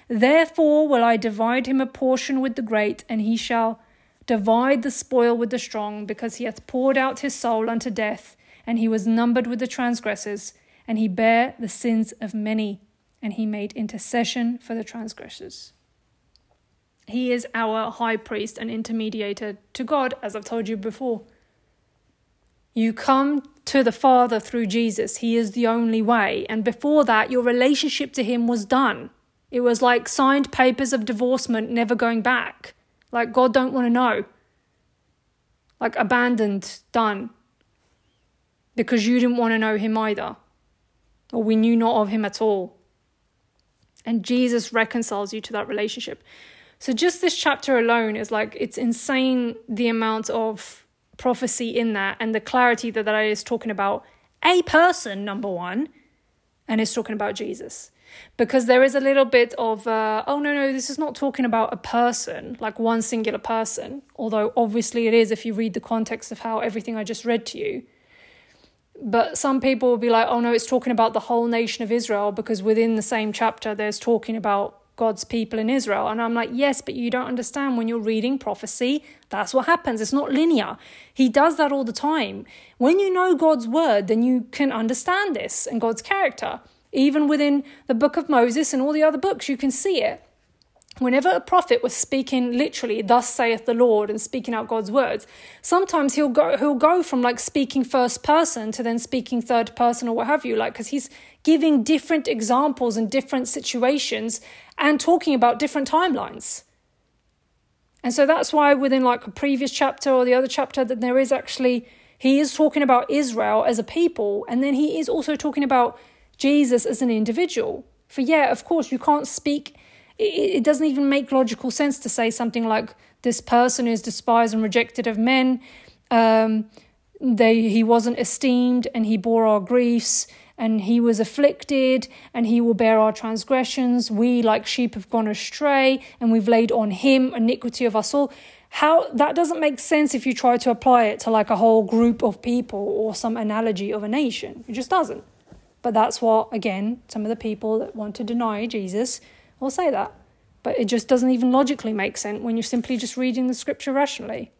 Therefore will I divide him a portion with the great, and he shall divide the spoil with the strong, because he hath poured out his soul unto death, and he was numbered with the transgressors, and he bare the sins of many, and he made intercession for the transgressors. He is our high priest and intermediator to God, as I've told you before. You come to the Father through Jesus. He is the only way. And before that, your relationship to Him was done. It was like signed papers of divorcement, never going back. Like God don't want to know. Like abandoned, done. Because you didn't want to know Him either. Or we knew not of Him at all. And Jesus reconciles you to that relationship. So just this chapter alone is like, it's insane the amount of prophecy in that and the clarity that that is talking about a person, number one, and is talking about Jesus. Because there is a little bit of, uh, oh no, no, this is not talking about a person, like one singular person, although obviously it is if you read the context of how everything I just read to you. But some people will be like, oh no, it's talking about the whole nation of Israel because within the same chapter there's talking about God's people in Israel. And I'm like, yes, but you don't understand when you're reading prophecy, that's what happens. It's not linear. He does that all the time. When you know God's word, then you can understand this and God's character. Even within the book of Moses and all the other books, you can see it. Whenever a prophet was speaking literally, thus saith the Lord, and speaking out God's words, sometimes he'll go he'll go from like speaking first person to then speaking third person or what have you, like because he's giving different examples and different situations and talking about different timelines. And so that's why within like a previous chapter or the other chapter that there is actually he is talking about Israel as a people and then he is also talking about Jesus as an individual. For yeah, of course you can't speak it, doesn't even make logical sense to say something like this person is despised and rejected of men. Um, they he wasn't esteemed and he bore our griefs and he was afflicted, and he will bear our transgressions. We, like sheep, have gone astray, and we've laid on him iniquity of us all. How that doesn't make sense if you try to apply it to like a whole group of people or some analogy of a nation. It just doesn't. But that's what, again, some of the people that want to deny Jesus will say that. But it just doesn't even logically make sense when you're simply just reading the scripture rationally.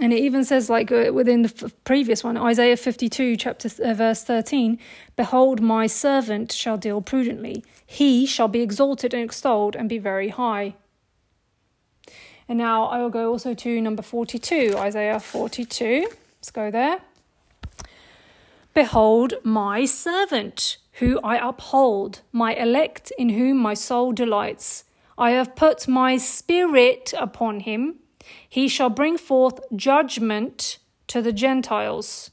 And it even says, like uh, within the previous one, Isaiah 52, chapter uh, verse 13 Behold, my servant shall deal prudently. He shall be exalted and extolled and be very high. And now I will go also to number 42, Isaiah 42. Let's go there. Behold, my servant, who I uphold, my elect, in whom my soul delights. I have put my spirit upon him he shall bring forth judgment to the Gentiles.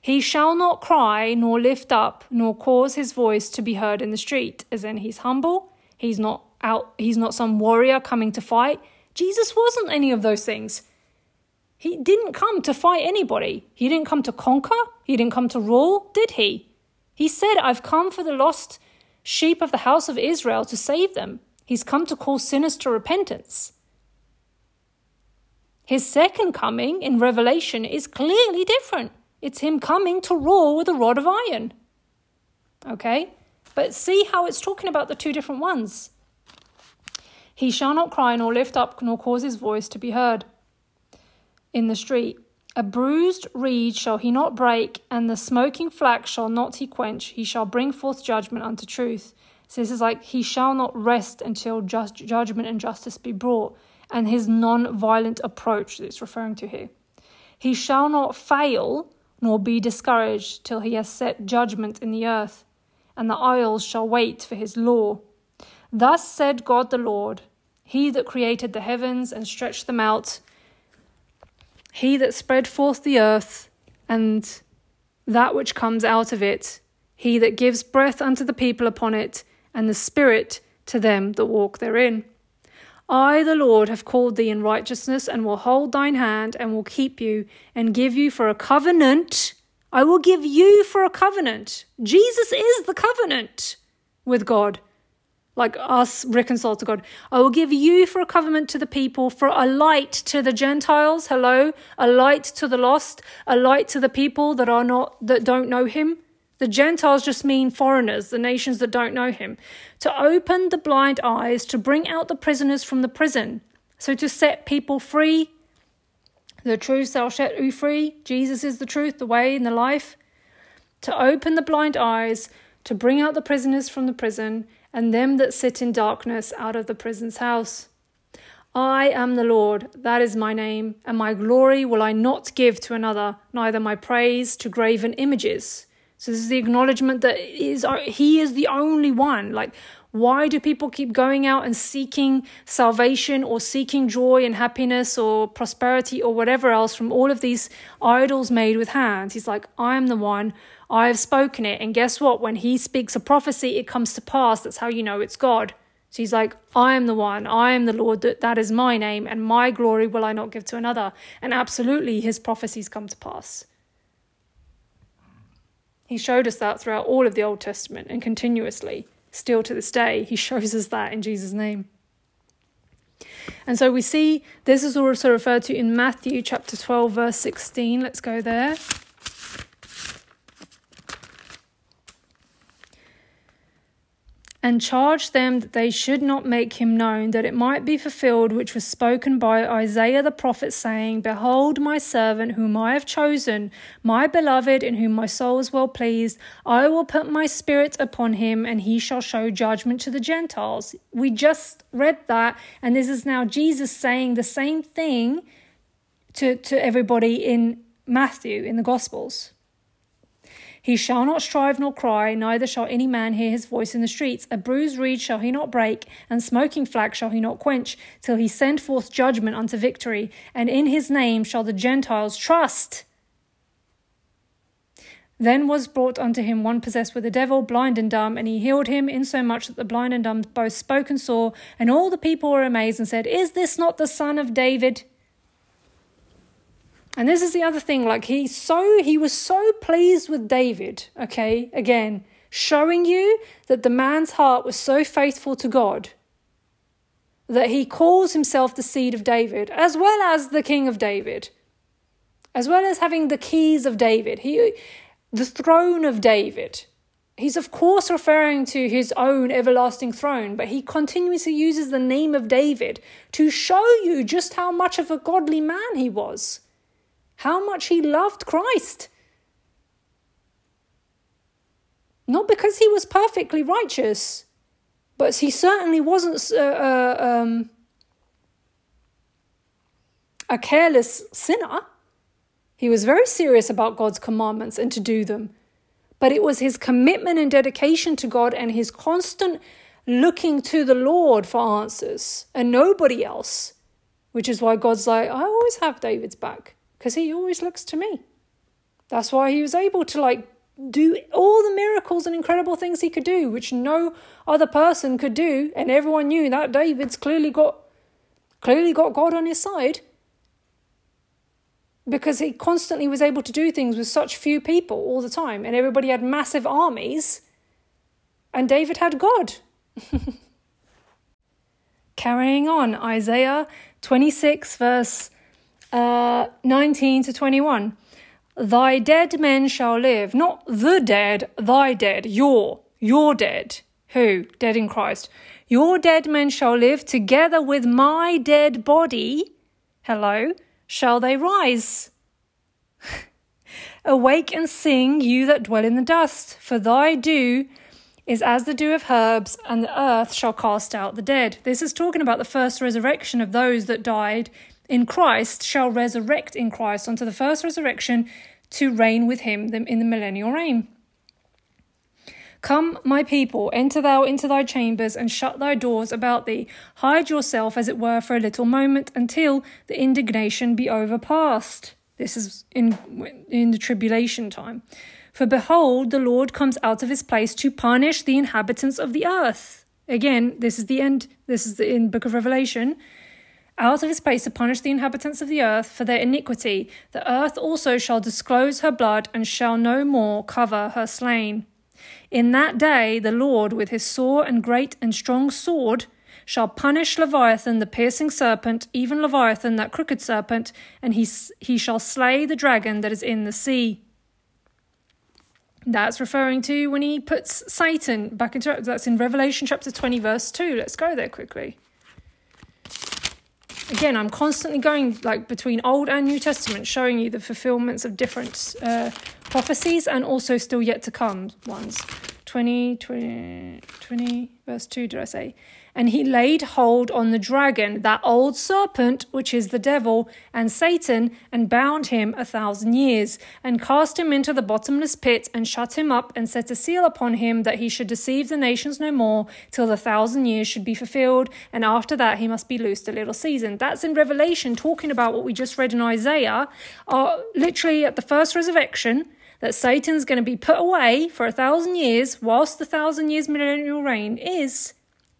He shall not cry, nor lift up, nor cause his voice to be heard in the street, as in he's humble, he's not out, he's not some warrior coming to fight. Jesus wasn't any of those things. He didn't come to fight anybody. He didn't come to conquer. He didn't come to rule, did he? He said, I've come for the lost sheep of the house of Israel to save them. He's come to call sinners to repentance. His second coming in Revelation is clearly different. It's him coming to rule with a rod of iron. Okay? But see how it's talking about the two different ones. He shall not cry nor lift up nor cause his voice to be heard in the street. A bruised reed shall he not break, and the smoking flax shall not he quench. He shall bring forth judgment unto truth. So this is like, he shall not rest until just judgment and justice be brought and his non violent approach that it's referring to here. He shall not fail nor be discouraged till he has set judgment in the earth, and the isles shall wait for his law. Thus said God the Lord, He that created the heavens and stretched them out, He that spread forth the earth and that which comes out of it, He that gives breath unto the people upon it, and the Spirit to them that walk therein. I, the Lord, have called thee in righteousness, and will hold thine hand, and will keep you, and give you for a covenant. I will give you for a covenant. Jesus is the covenant with God, like us reconciled to God. I will give you for a covenant to the people, for a light to the Gentiles. Hello, a light to the lost, a light to the people that are not that don't know Him. The Gentiles just mean foreigners, the nations that don't know him. To open the blind eyes, to bring out the prisoners from the prison. So to set people free. The truth shall set you free. Jesus is the truth, the way, and the life. To open the blind eyes, to bring out the prisoners from the prison, and them that sit in darkness out of the prison's house. I am the Lord, that is my name, and my glory will I not give to another, neither my praise to graven images. So this is the acknowledgement that is uh, he is the only one. Like why do people keep going out and seeking salvation or seeking joy and happiness or prosperity or whatever else from all of these idols made with hands? He's like, I am the one. I have spoken it. And guess what? When he speaks a prophecy, it comes to pass. That's how you know it's God. So he's like, I am the one, I am the Lord, that, that is my name, and my glory will I not give to another. And absolutely, his prophecies come to pass. He showed us that throughout all of the Old Testament and continuously, still to this day, he shows us that in Jesus' name. And so we see this is also referred to in Matthew chapter 12, verse 16. Let's go there. And charged them that they should not make him known, that it might be fulfilled which was spoken by Isaiah the prophet, saying, Behold, my servant whom I have chosen, my beloved, in whom my soul is well pleased. I will put my spirit upon him, and he shall show judgment to the Gentiles. We just read that, and this is now Jesus saying the same thing to, to everybody in Matthew in the Gospels. He shall not strive nor cry, neither shall any man hear his voice in the streets. A bruised reed shall he not break, and smoking flax shall he not quench, till he send forth judgment unto victory. And in his name shall the Gentiles trust. Then was brought unto him one possessed with a devil, blind and dumb, and he healed him, insomuch that the blind and dumb both spoke and saw. And all the people were amazed and said, Is this not the son of David? And this is the other thing, like he so he was so pleased with David, okay, again, showing you that the man's heart was so faithful to God that he calls himself the seed of David, as well as the king of David, as well as having the keys of David, he the throne of David. he's of course referring to his own everlasting throne, but he continuously uses the name of David to show you just how much of a godly man he was, how much he loved Christ. Not because he was perfectly righteous, but he certainly wasn't uh, uh, um, a careless sinner. He was very serious about God's commandments and to do them. But it was his commitment and dedication to God and his constant looking to the Lord for answers and nobody else, which is why God's like, I always have David's back because he always looks to me. That's why he was able to like do all the miracles and incredible things he could do, which no other person could do, and everyone knew that David's clearly got clearly got God on his side because he constantly was able to do things with such few people all the time, and everybody had massive armies, and David had God. Carrying on, Isaiah 26, verse uh, 19 to 21. Thy dead men shall live, not the dead, thy dead, your, your dead. Who? Dead in Christ. Your dead men shall live together with my dead body. Hello shall they rise. Awake and sing, you that dwell in the dust, for thy dew is as the dew of herbs, and the earth shall cast out the dead. This is talking about the first resurrection of those that died in Christ, shall resurrect in Christ unto the first resurrection to reign with him in the millennial reign. Come, my people, enter thou into thy chambers, and shut thy doors about thee. Hide yourself, as it were, for a little moment, until the indignation be overpast. This is in, in the tribulation time. For behold, the Lord comes out of his place to punish the inhabitants of the earth. Again, this is the end, this is the in Book of Revelation. Out of his place to punish the inhabitants of the earth for their iniquity. The earth also shall disclose her blood, and shall no more cover her slain. In that day the Lord, with his sore and great and strong sword, shall punish Leviathan the piercing serpent, even Leviathan that crooked serpent, and he, he shall slay the dragon that is in the sea. That's referring to when he puts Satan back into that's in Revelation chapter 20, verse 2. Let's go there quickly. Again, I'm constantly going like between Old and New Testament, showing you the fulfillments of different uh, prophecies and also still yet to come ones. 20, 20, 20, verse 2, did I say? And he laid hold on the dragon, that old serpent, which is the devil and Satan, and bound him a thousand years, and cast him into the bottomless pit, and shut him up, and set a seal upon him, that he should deceive the nations no more, till the thousand years should be fulfilled, and after that he must be loosed a little season. That's in Revelation, talking about what we just read in Isaiah, are literally at the first resurrection that Satan's going to be put away for a thousand years, whilst the thousand years millennial reign is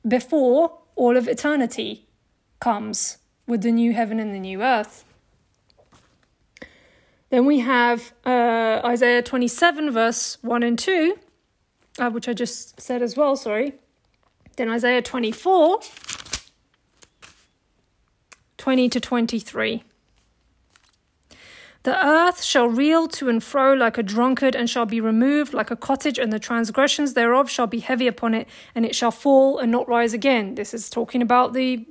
before all of eternity comes with the new heaven and the new earth. Then we have uh, Isaiah 27, verse 1 and 2, uh, which I just said as well, sorry. Then Isaiah 24, 20 to 23. The earth shall reel to and fro like a drunkard, and shall be removed like a cottage, and the transgressions thereof shall be heavy upon it, and it shall fall and not rise again. This is talking about the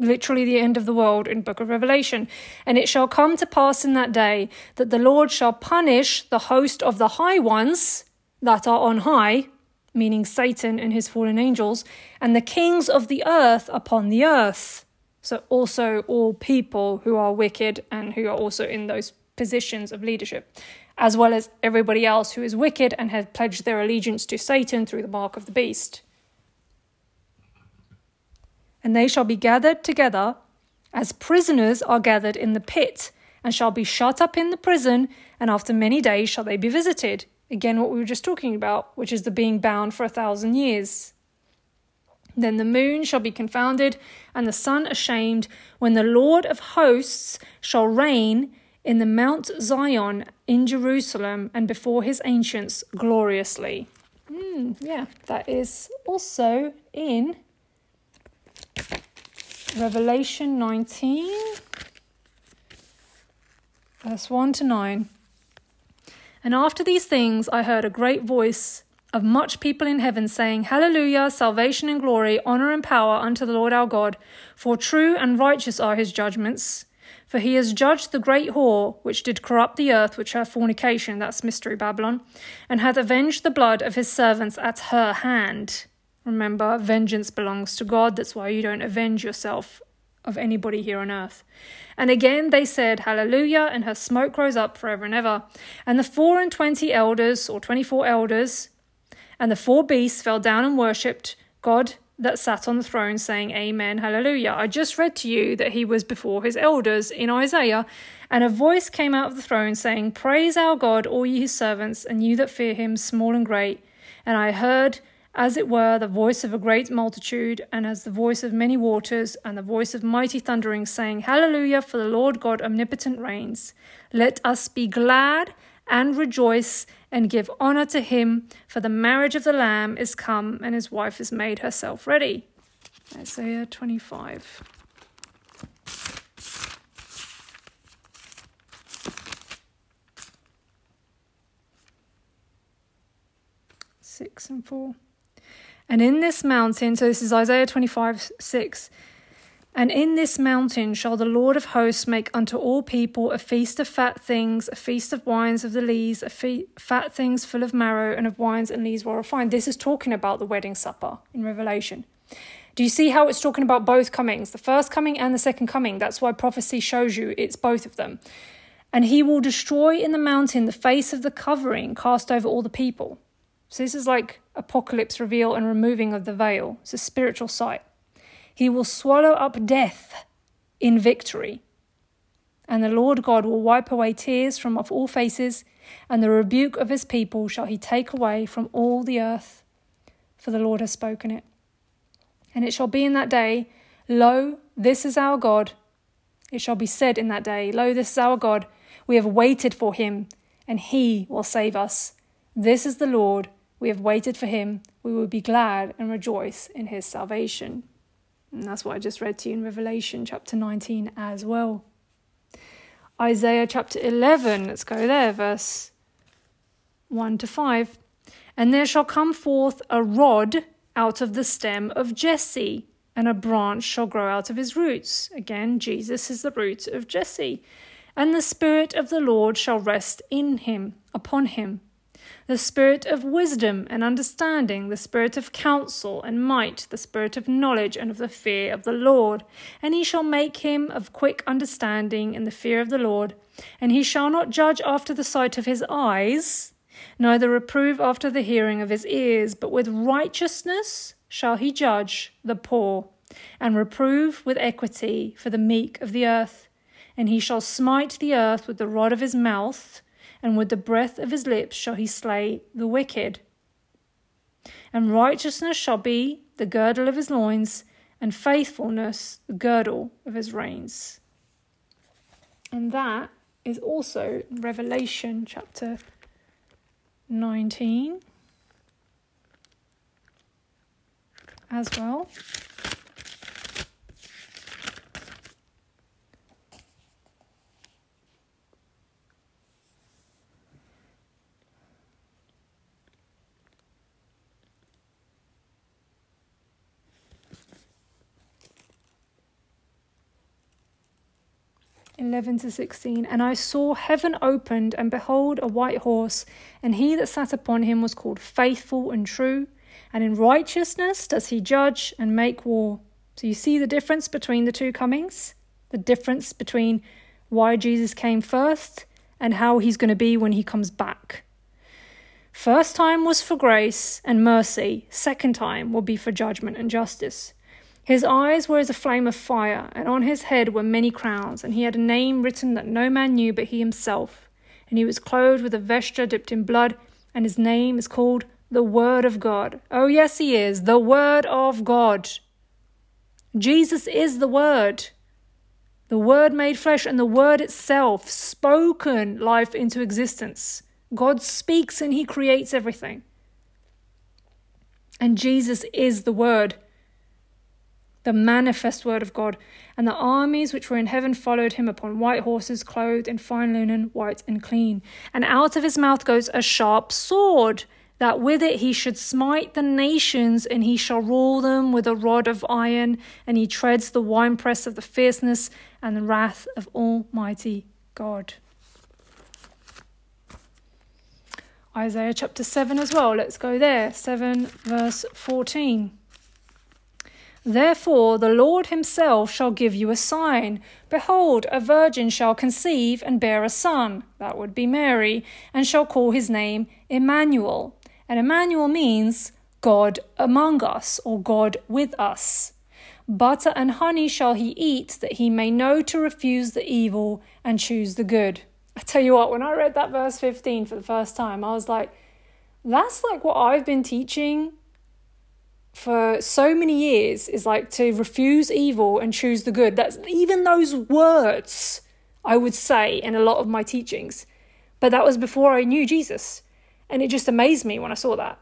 literally the end of the world in book of revelation and it shall come to pass in that day that the lord shall punish the host of the high ones that are on high meaning satan and his fallen angels and the kings of the earth upon the earth so also all people who are wicked and who are also in those positions of leadership, as well as everybody else who is wicked and has pledged their allegiance to Satan through the mark of the beast. And they shall be gathered together as prisoners are gathered in the pit, and shall be shut up in the prison, and after many days shall they be visited. Again, what we were just talking about, which is the being bound for a thousand years. Then the moon shall be confounded, and the sun ashamed, when the Lord of hosts shall reign in the Mount Zion in Jerusalem and before his ancients gloriously. Mm, yeah, that is also in Revelation 19, verse 1 to 9. And after these things, I heard a great voice of much people in heaven, saying, Hallelujah, salvation and glory, honour and power unto the Lord our God, for true and righteous are his judgments. For he has judged the great whore, which did corrupt the earth with her fornication, that's Mystery Babylon, and hath avenged the blood of his servants at her hand. Remember, vengeance belongs to God, that's why you don't avenge yourself of anybody here on earth. And again they said, Hallelujah, and her smoke rose up forever and ever. And the four and twenty elders, or twenty four elders, and the four beasts fell down and worshipped God that sat on the throne, saying, Amen, Hallelujah. I just read to you that he was before his elders in Isaiah, and a voice came out of the throne, saying, Praise our God, all ye his servants, and you that fear him, small and great. And I heard, as it were, the voice of a great multitude, and as the voice of many waters, and the voice of mighty thundering, saying, Hallelujah, for the Lord God omnipotent reigns. Let us be glad and rejoice and give honor to him, for the marriage of the Lamb is come, and his wife has made herself ready. Isaiah 25. Six and four. And in this mountain, so this is Isaiah 25 6. And in this mountain shall the Lord of hosts make unto all people a feast of fat things, a feast of wines of the lees, a fe- fat things full of marrow, and of wines and lees well refined. This is talking about the wedding supper in Revelation. Do you see how it's talking about both comings, the first coming and the second coming? That's why prophecy shows you it's both of them. And he will destroy in the mountain the face of the covering cast over all the people. So this is like apocalypse reveal and removing of the veil. It's a spiritual sight. He will swallow up death in victory. And the Lord God will wipe away tears from off all faces, and the rebuke of his people shall he take away from all the earth, for the Lord has spoken it. And it shall be in that day, Lo, this is our God. It shall be said in that day, Lo, this is our God. We have waited for him, and he will save us. This is the Lord. We have waited for him. We will be glad and rejoice in his salvation. And that's what I just read to you in Revelation chapter 19 as well. Isaiah chapter 11, let's go there, verse 1 to 5. And there shall come forth a rod out of the stem of Jesse, and a branch shall grow out of his roots. Again, Jesus is the root of Jesse. And the Spirit of the Lord shall rest in him, upon him the spirit of wisdom and understanding, the spirit of counsel and might, the spirit of knowledge and of the fear of the Lord. And he shall make him of quick understanding in the fear of the Lord. And he shall not judge after the sight of his eyes, neither reprove after the hearing of his ears, but with righteousness shall he judge the poor, and reprove with equity for the meek of the earth. And he shall smite the earth with the rod of his mouth and with the breath of his lips shall he slay the wicked. And righteousness shall be the girdle of his loins, and faithfulness the girdle of his reins. And that is also Revelation chapter 19 as well. 11 to 16 And I saw heaven opened, and behold, a white horse, and he that sat upon him was called faithful and true, and in righteousness does he judge and make war. So you see the difference between the two comings? The difference between why Jesus came first and how he's going to be when he comes back. First time was for grace and mercy, second time will be for judgment and justice. His eyes were as a flame of fire, and on his head were many crowns, and he had a name written that no man knew but he himself. And he was clothed with a vesture dipped in blood, and his name is called the Word of God. Oh, yes, he is, the Word of God. Jesus is the Word. The Word made flesh, and the Word itself spoken life into existence. God speaks and he creates everything. And Jesus is the Word the manifest word of God. And the armies which were in heaven followed him upon white horses, clothed in fine linen, white and clean. And out of his mouth goes a sharp sword, that with it he should smite the nations, and he shall rule them with a rod of iron, and he treads the winepress of the fierceness and the wrath of Almighty God. Isaiah chapter 7 as well. Let's go there. 7 verse 14. Therefore the Lord himself shall give you a sign. Behold, a virgin shall conceive and bear a son, that would be Mary, and shall call his name Emmanuel. And Emmanuel means God among us, or God with us. Butter and honey shall he eat, that he may know to refuse the evil and choose the good. I tell you what, when I read that verse 15 for the first time, I was like, that's like what I've been teaching for so many years is like to refuse evil and choose the good. That's even those words I would say in a lot of my teachings. But that was before I knew Jesus. And it just amazed me when I saw that.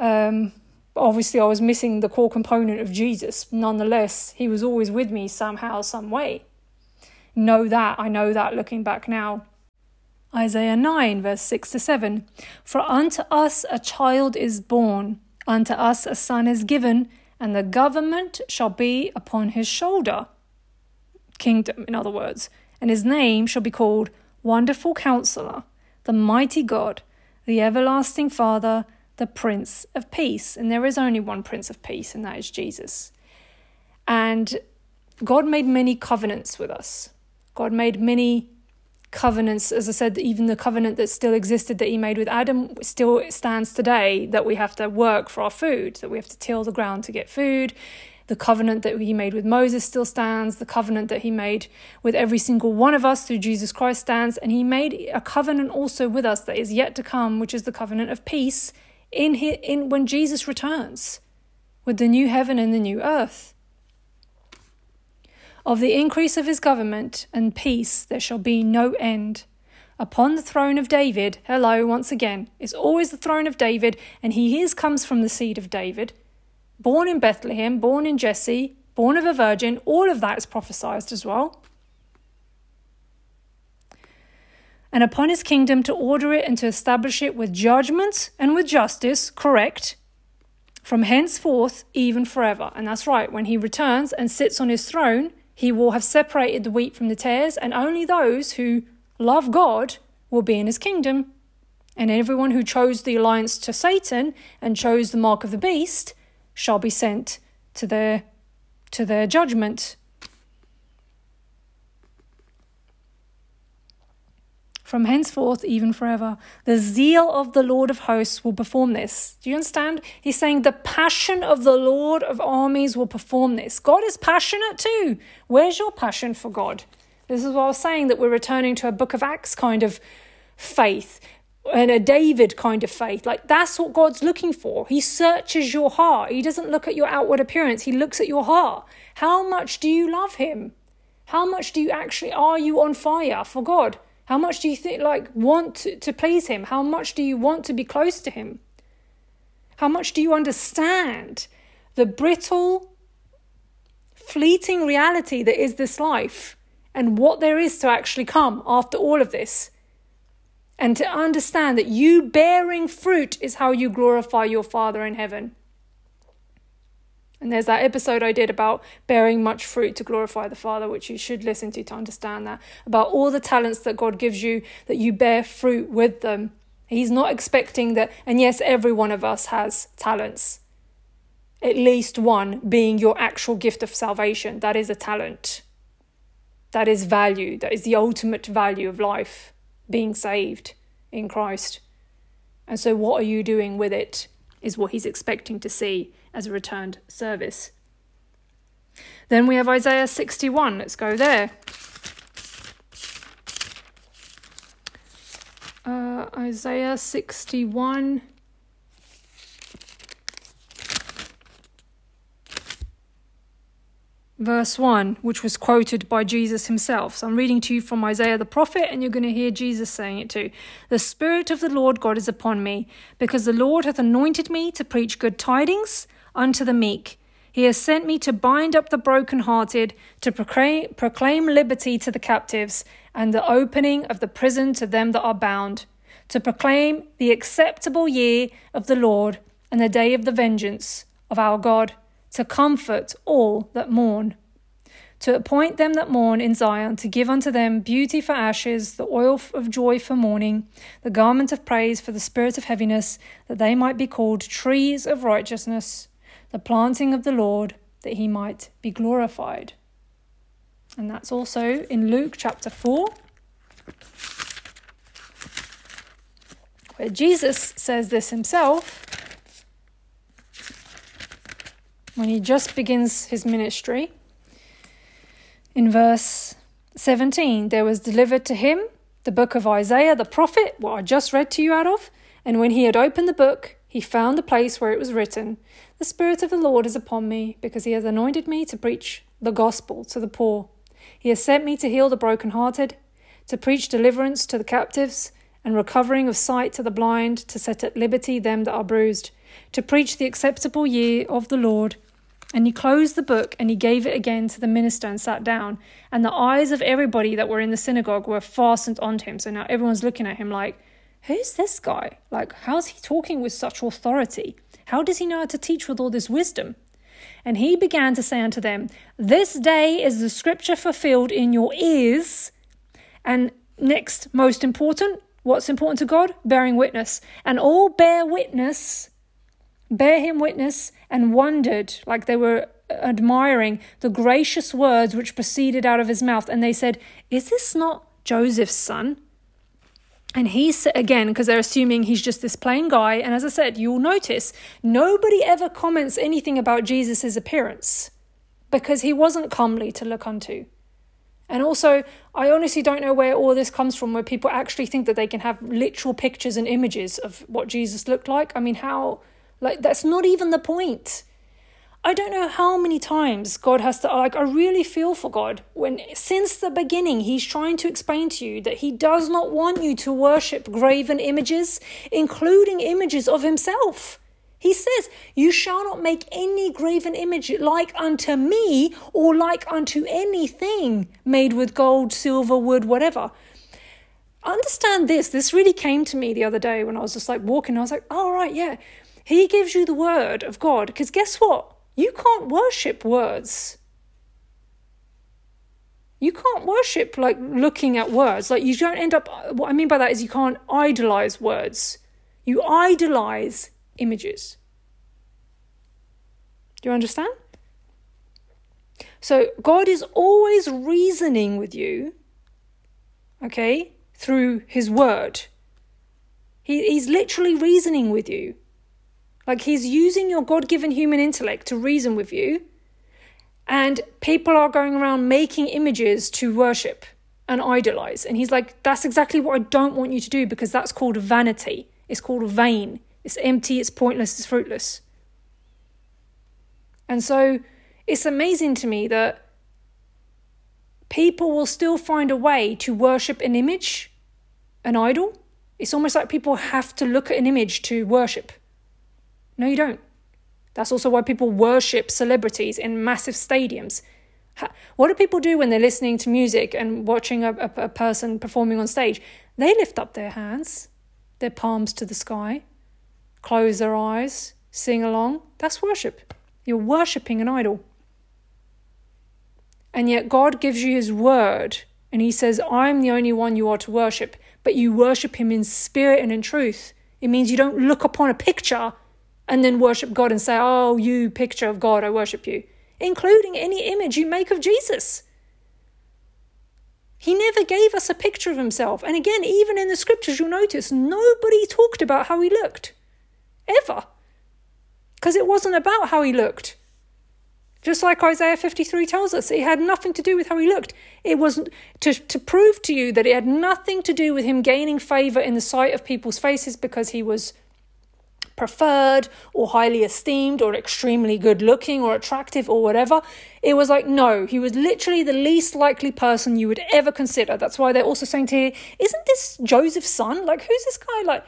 Um, obviously, I was missing the core component of Jesus. Nonetheless, he was always with me somehow, some way. Know that. I know that looking back now. Isaiah 9, verse 6 to 7. For unto us a child is born, unto us a son is given, and the government shall be upon his shoulder. Kingdom, in other words. And his name shall be called Wonderful Counselor, the Mighty God, the Everlasting Father, the Prince of Peace. And there is only one Prince of Peace, and that is Jesus. And God made many covenants with us. God made many covenants, as I said, even the covenant that still existed that he made with Adam still stands today that we have to work for our food, that we have to till the ground to get food. The covenant that he made with Moses still stands. The covenant that he made with every single one of us through Jesus Christ stands. And he made a covenant also with us that is yet to come, which is the covenant of peace in, his, in when Jesus returns with the new heaven and the new earth. Of the increase of his government and peace there shall be no end. Upon the throne of David, hello, once again, is always the throne of David, and he is comes from the seed of David. Born in Bethlehem, born in Jesse, born of a virgin, all of that is prophesied as well. And upon his kingdom to order it and to establish it with judgment and with justice, correct, from henceforth, even forever. And that's right, when he returns and sits on his throne, he will have separated the wheat from the tares, and only those who love God will be in his kingdom. And everyone who chose the alliance to Satan and chose the mark of the beast shall be sent to their to their judgment. From henceforth, even forever. The zeal of the Lord of hosts will perform this. Do you understand? He's saying the passion of the Lord of armies will perform this. God is passionate too. Where's your passion for God? This is what I was saying that we're returning to a book of Acts kind of faith and a David kind of faith. Like that's what God's looking for. He searches your heart. He doesn't look at your outward appearance, He looks at your heart. How much do you love Him? How much do you actually, are you on fire for God? How much do you think, like, want to, to please Him? How much do you want to be close to Him? How much do you understand the brittle, fleeting reality that is this life and what there is to actually come after all of this? And to understand that you bearing fruit is how you glorify your Father in heaven. And there's that episode I did about bearing much fruit to glorify the Father, which you should listen to to understand that. About all the talents that God gives you, that you bear fruit with them. He's not expecting that, and yes, every one of us has talents. At least one being your actual gift of salvation. That is a talent. That is value. That is the ultimate value of life, being saved in Christ. And so, what are you doing with it? Is what He's expecting to see as a returned service. Then we have Isaiah 61. Let's go there. Uh, Isaiah 61. Verse 1, which was quoted by Jesus himself. So I'm reading to you from Isaiah the prophet, and you're going to hear Jesus saying it too. The Spirit of the Lord God is upon me, because the Lord hath anointed me to preach good tidings unto the meek. He has sent me to bind up the brokenhearted, to proclaim, proclaim liberty to the captives, and the opening of the prison to them that are bound, to proclaim the acceptable year of the Lord and the day of the vengeance of our God, to comfort all that mourn to appoint them that mourn in Zion, to give unto them beauty for ashes, the oil of joy for mourning, the garment of praise for the spirit of heaviness, that they might be called trees of righteousness, the planting of the Lord, that he might be glorified. And that's also in Luke chapter 4, where Jesus says this himself when he just begins his ministry. In verse 17, there was delivered to him the book of Isaiah the prophet, what I just read to you out of. And when he had opened the book, he found the place where it was written, The Spirit of the Lord is upon me, because he has anointed me to preach the gospel to the poor. He has sent me to heal the brokenhearted, to preach deliverance to the captives, and recovering of sight to the blind, to set at liberty them that are bruised, to preach the acceptable year of the Lord. And he closed the book and he gave it again to the minister and sat down. And the eyes of everybody that were in the synagogue were fastened onto him. So now everyone's looking at him like, who's this guy? Like, how's he talking with such authority? How does he know how to teach with all this wisdom? And he began to say unto them, This day is the scripture fulfilled in your ears. And next, most important, what's important to God? Bearing witness. And all bear witness bear him witness, and wondered, like they were admiring the gracious words which proceeded out of his mouth. And they said, Is this not Joseph's son? And he said again, because they're assuming he's just this plain guy. And as I said, you'll notice nobody ever comments anything about Jesus' appearance because he wasn't comely to look unto. And also, I honestly don't know where all this comes from, where people actually think that they can have literal pictures and images of what Jesus looked like. I mean, how like, that's not even the point. I don't know how many times God has to, like, I really feel for God when, since the beginning, He's trying to explain to you that He does not want you to worship graven images, including images of Himself. He says, You shall not make any graven image like unto me or like unto anything made with gold, silver, wood, whatever. Understand this. This really came to me the other day when I was just like walking. I was like, Oh, right, yeah. He gives you the word of God. Because guess what? You can't worship words. You can't worship like looking at words. Like you don't end up, what I mean by that is you can't idolize words. You idolize images. Do you understand? So God is always reasoning with you, okay, through His word. He, he's literally reasoning with you. Like he's using your God given human intellect to reason with you. And people are going around making images to worship and idolize. And he's like, that's exactly what I don't want you to do because that's called vanity. It's called vain. It's empty, it's pointless, it's fruitless. And so it's amazing to me that people will still find a way to worship an image, an idol. It's almost like people have to look at an image to worship. No, you don't. That's also why people worship celebrities in massive stadiums. What do people do when they're listening to music and watching a, a, a, person performing on stage? They lift up their hands, their palms to the sky, close their eyes, sing along. That's worship. You're worshipping an idol. And yet, God gives you His word, and He says, I'm the only one you are to worship, but you worship Him in spirit and in truth. It means you don't look upon a picture and then worship God and say, Oh, you picture of God, I worship you, including any image you make of Jesus. He never gave us a picture of himself. And again, even in the scriptures, you'll notice nobody talked about how he looked. Ever. Because it wasn't about how he looked. Just like Isaiah 53 tells us, it had nothing to do with how he looked. It was to, to prove to you that it had nothing to do with him gaining favor in the sight of people's faces because he was preferred or highly esteemed or extremely good looking or attractive or whatever. It was like, no, he was literally the least likely person you would ever consider. That's why they're also saying to you, isn't this Joseph's son? Like, who's this guy? Like,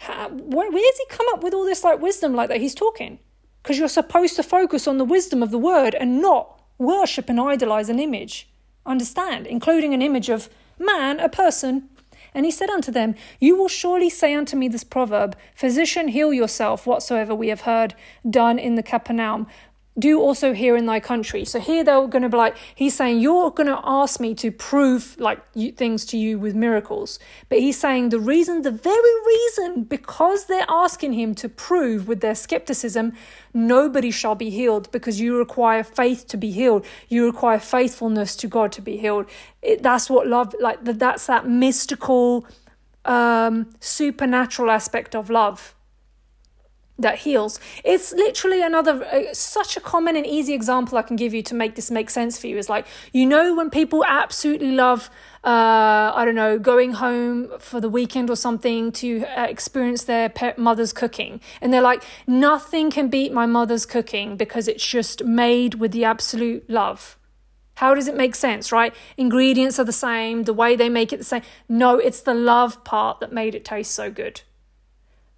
where does he come up with all this like wisdom like that he's talking? Because you're supposed to focus on the wisdom of the word and not worship and idolize an image. Understand? Including an image of man, a person, And he said unto them, You will surely say unto me this proverb, Physician, heal yourself, whatsoever we have heard done in the Capernaum do also here in thy country. So here they're going to be like, he's saying, you're going to ask me to prove like you, things to you with miracles. But he's saying the reason, the very reason, because they're asking him to prove with their skepticism, nobody shall be healed because you require faith to be healed. You require faithfulness to God to be healed. It, that's what love, like that's that mystical, um, supernatural aspect of love that heals. It's literally another, uh, such a common and easy example I can give you to make this make sense for you is like, you know, when people absolutely love, uh, I don't know, going home for the weekend or something to uh, experience their pet mother's cooking. And they're like, nothing can beat my mother's cooking because it's just made with the absolute love. How does it make sense, right? Ingredients are the same, the way they make it the same. No, it's the love part that made it taste so good.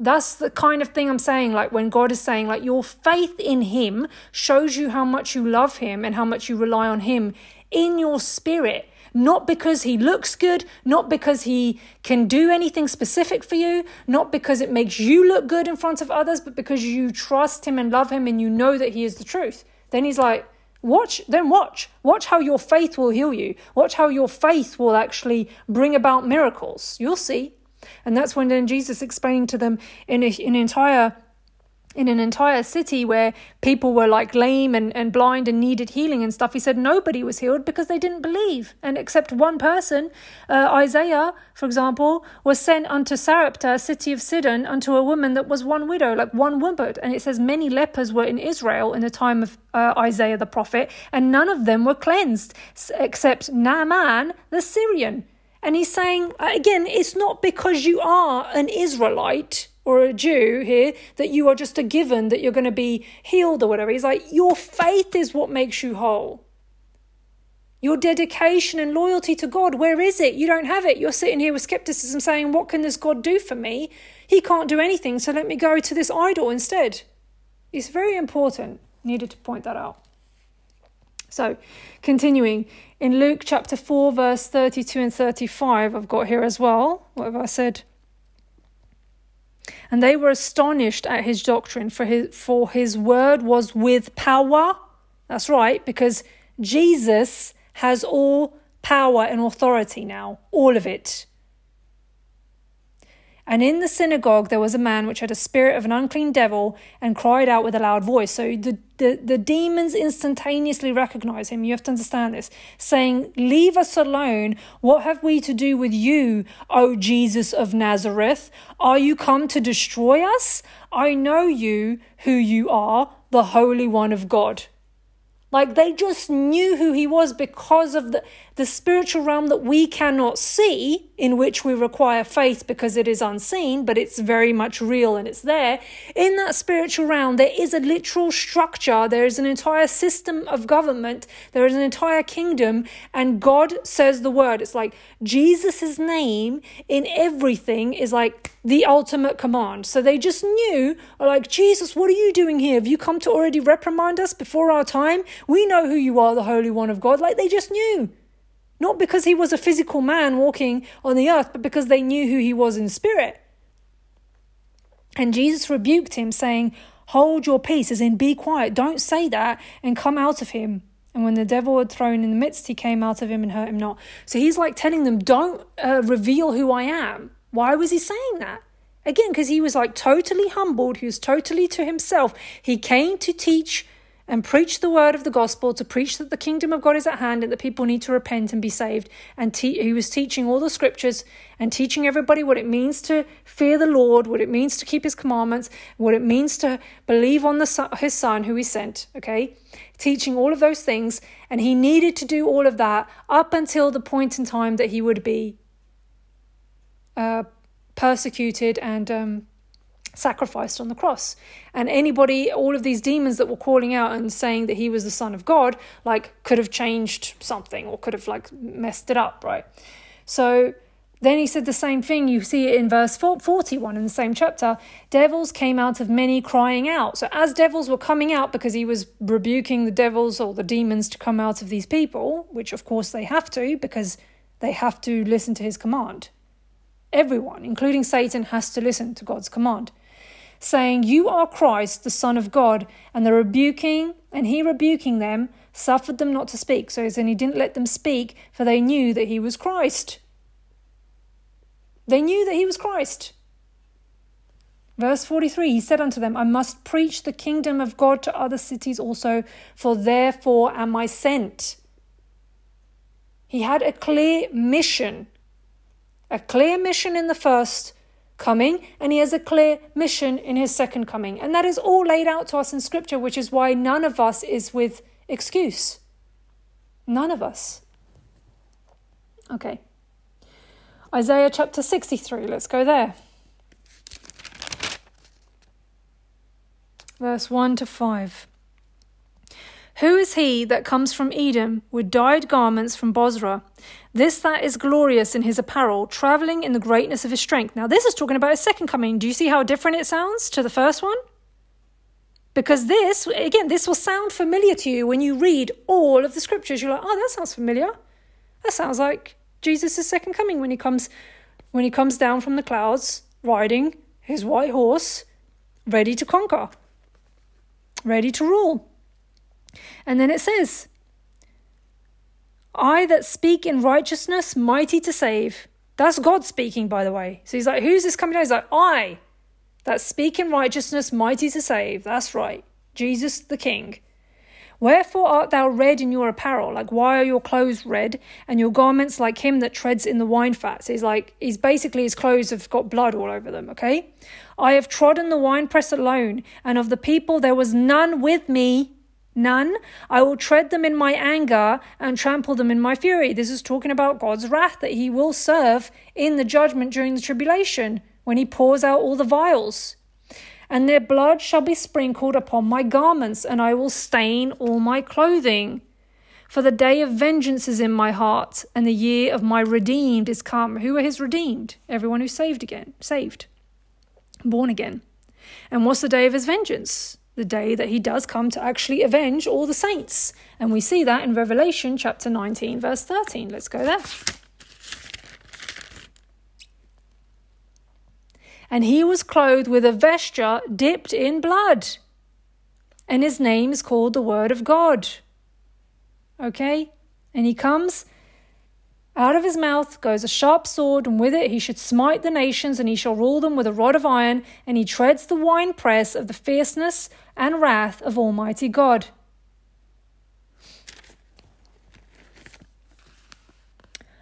That's the kind of thing I'm saying. Like when God is saying, like, your faith in Him shows you how much you love Him and how much you rely on Him in your spirit. Not because He looks good, not because He can do anything specific for you, not because it makes you look good in front of others, but because you trust Him and love Him and you know that He is the truth. Then He's like, Watch, then watch. Watch how your faith will heal you. Watch how your faith will actually bring about miracles. You'll see. And that's when then Jesus explained to them in, a, in an entire in an entire city where people were like lame and, and blind and needed healing and stuff, he said nobody was healed because they didn't believe. And except one person, uh, Isaiah, for example, was sent unto Sarepta, city of Sidon, unto a woman that was one widow, like one woman. And it says many lepers were in Israel in the time of uh, Isaiah the prophet, and none of them were cleansed except Naaman the Syrian. And he's saying, uh, again, it's not because you are an Israelite or a Jew here that you are just a given that you're going to be healed or whatever. He's like, your faith is what makes you whole. Your dedication and loyalty to God, where is it? You don't have it. You're sitting here with skepticism saying, What can this God do for me? He can't do anything, so let me go to this idol instead. It's very important. Needed to point that out. So, continuing in Luke chapter 4, verse 32 and 35, I've got here as well. What have I said? And they were astonished at his doctrine, for his, for his word was with power. That's right, because Jesus has all power and authority now, all of it. And in the synagogue there was a man which had a spirit of an unclean devil and cried out with a loud voice. So the, the, the demons instantaneously recognize him. You have to understand this, saying, Leave us alone. What have we to do with you, O Jesus of Nazareth? Are you come to destroy us? I know you who you are, the Holy One of God. Like they just knew who he was because of the, the spiritual realm that we cannot see, in which we require faith because it is unseen, but it's very much real and it's there. In that spiritual realm, there is a literal structure, there is an entire system of government, there is an entire kingdom, and God says the word. It's like Jesus' name in everything is like the ultimate command. So they just knew, like, Jesus, what are you doing here? Have you come to already reprimand us before our time? We know who you are, the Holy One of God. Like they just knew. Not because he was a physical man walking on the earth, but because they knew who he was in spirit. And Jesus rebuked him, saying, Hold your peace, as in be quiet, don't say that, and come out of him. And when the devil had thrown in the midst, he came out of him and hurt him not. So he's like telling them, Don't uh, reveal who I am. Why was he saying that? Again, because he was like totally humbled, he was totally to himself. He came to teach and preach the word of the gospel, to preach that the kingdom of God is at hand and that people need to repent and be saved. And te- he was teaching all the scriptures and teaching everybody what it means to fear the Lord, what it means to keep his commandments, what it means to believe on the son, his son who he sent, okay? Teaching all of those things. And he needed to do all of that up until the point in time that he would be uh, persecuted and um, sacrificed on the cross. And anybody, all of these demons that were calling out and saying that he was the Son of God, like could have changed something or could have like messed it up, right? So then he said the same thing. You see it in verse 41 in the same chapter. Devils came out of many crying out. So, as devils were coming out, because he was rebuking the devils or the demons to come out of these people, which of course they have to, because they have to listen to his command. everyone, including Satan, has to listen to God's command, saying, You are Christ, the Son of God, and the rebuking, and he rebuking them, suffered them not to speak. So then he didn't let them speak, for they knew that he was Christ. They knew that he was Christ. Verse 43 He said unto them, I must preach the kingdom of God to other cities also, for therefore am I sent. He had a clear mission, a clear mission in the first coming, and he has a clear mission in his second coming. And that is all laid out to us in Scripture, which is why none of us is with excuse. None of us. Okay. Isaiah chapter 63, let's go there. Verse 1 to 5. Who is he that comes from Edom with dyed garments from Bozrah? This that is glorious in his apparel, travelling in the greatness of his strength. Now, this is talking about his second coming. Do you see how different it sounds to the first one? Because this, again, this will sound familiar to you when you read all of the scriptures. You're like, oh, that sounds familiar. That sounds like Jesus' second coming when he comes when he comes down from the clouds riding his white horse, ready to conquer, ready to rule. And then it says, I that speak in righteousness, mighty to save. That's God speaking, by the way. So he's like, Who's this coming down? He's like, I that speak in righteousness, mighty to save. That's right. Jesus the King. Wherefore art thou red in your apparel? Like, why are your clothes red, and your garments like him that treads in the wine fats? He's like, he's basically, his clothes have got blood all over them, okay? I have trodden the winepress alone, and of the people there was none with me. None. I will tread them in my anger and trample them in my fury. This is talking about God's wrath that he will serve in the judgment during the tribulation when he pours out all the vials. And their blood shall be sprinkled upon my garments, and I will stain all my clothing. For the day of vengeance is in my heart, and the year of my redeemed is come. Who are his redeemed? Everyone who's saved again, saved, born again. And what's the day of his vengeance? The day that he does come to actually avenge all the saints. And we see that in Revelation chapter 19, verse 13. Let's go there. and he was clothed with a vesture dipped in blood. And his name is called the Word of God. Okay? And he comes, out of his mouth goes a sharp sword, and with it he should smite the nations, and he shall rule them with a rod of iron, and he treads the winepress of the fierceness and wrath of Almighty God.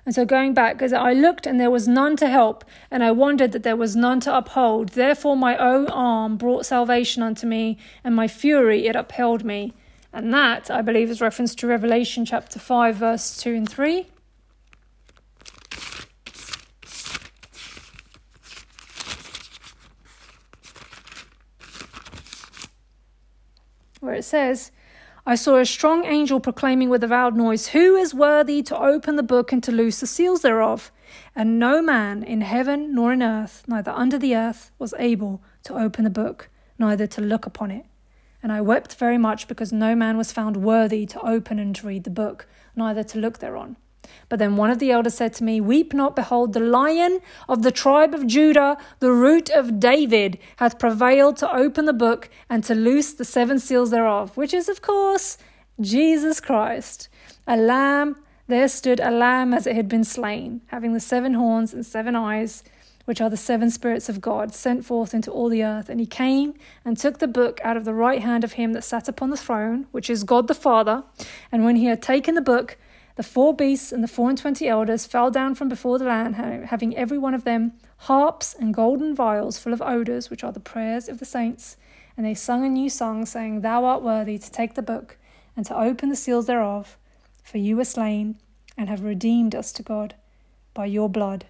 And so going back, as I looked and there was none to help, and I wondered that there was none to uphold. Therefore my own arm brought salvation unto me, and my fury it upheld me. And that, I believe, is reference to Revelation chapter 5, verse 2 and 3. Where it says, I saw a strong angel proclaiming with a loud noise, Who is worthy to open the book and to loose the seals thereof? And no man in heaven nor in earth, neither under the earth, was able to open the book, neither to look upon it. And I wept very much because no man was found worthy to open and to read the book, neither to look thereon. But then one of the elders said to me, Weep not, behold, the lion of the tribe of Judah, the root of David, hath prevailed to open the book and to loose the seven seals thereof, which is, of course, Jesus Christ. A lamb, there stood a lamb as it had been slain, having the seven horns and seven eyes, which are the seven spirits of God, sent forth into all the earth. And he came and took the book out of the right hand of him that sat upon the throne, which is God the Father. And when he had taken the book, the four beasts and the four and twenty elders fell down from before the Lamb, having every one of them harps and golden vials full of odours, which are the prayers of the saints. And they sung a new song, saying, Thou art worthy to take the book and to open the seals thereof, for you were slain and have redeemed us to God by your blood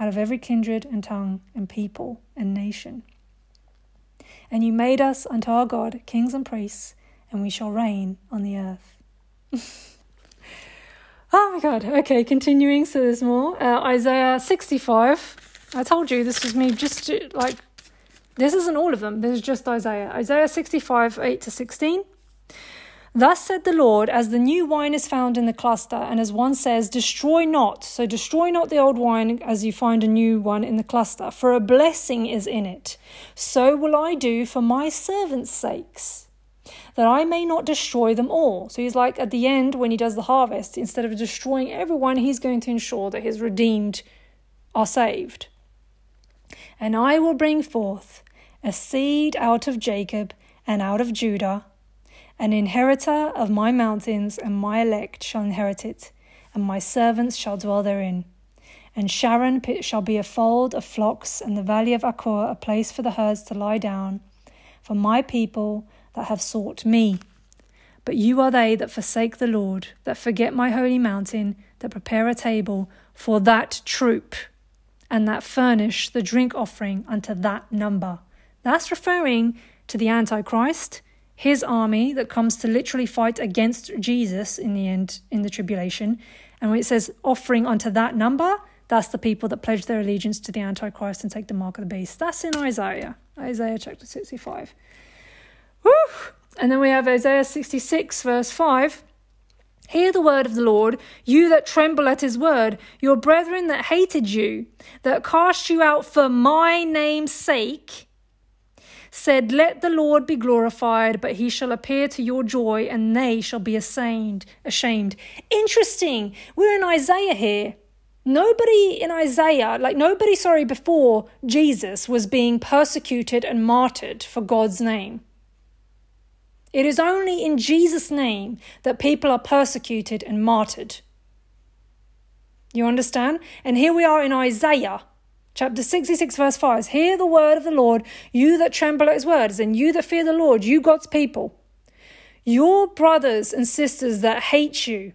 out of every kindred and tongue and people and nation. And you made us unto our God kings and priests, and we shall reign on the earth. Oh my god. Okay, continuing. So there's more. Uh, Isaiah 65. I told you this was me just to, like, this isn't all of them. This is just Isaiah. Isaiah 65, 8 to 16. Thus said the Lord, as the new wine is found in the cluster, and as one says, Destroy not. So destroy not the old wine as you find a new one in the cluster, for a blessing is in it. So will I do for my servants' sakes, that I may not destroy them all. So he's like, at the end, when he does the harvest, instead of destroying everyone, he's going to ensure that his redeemed are saved. And I will bring forth a seed out of Jacob and out of Judah an inheritor of my mountains, and my elect shall inherit it, and my servants shall dwell therein. And Sharon pit shall be a fold of flocks, and the valley of Achor a place for the herds to lie down, for my people that have sought me. But you are they that forsake the Lord, that forget my holy mountain, that prepare a table for that troop, and that furnish the drink offering unto that number. That's referring to the Antichrist his army that comes to literally fight against Jesus in the end, in the tribulation. And when it says offering unto that number, that's the people that pledge their allegiance to the Antichrist and take the mark of the beast. That's in Isaiah, Isaiah chapter 65. Woo! And then we have Isaiah 66, verse 5. Hear the word of the Lord, you that tremble at his word, your brethren that hated you, that cast you out for my name's sake said, Let the Lord be glorified, but he shall appear to your joy, and they shall be ashamed. ashamed. Interesting. We're in Isaiah here. Nobody in Isaiah, like nobody, sorry, before Jesus was being persecuted and martyred for God's name. It is only in Jesus' name that people are persecuted and martyred. You understand? And here we are in Isaiah Chapter 66, verse 5 Hear the word of the Lord, you that tremble at his words, and you that fear the Lord, you God's people. Your brothers and sisters that hate you,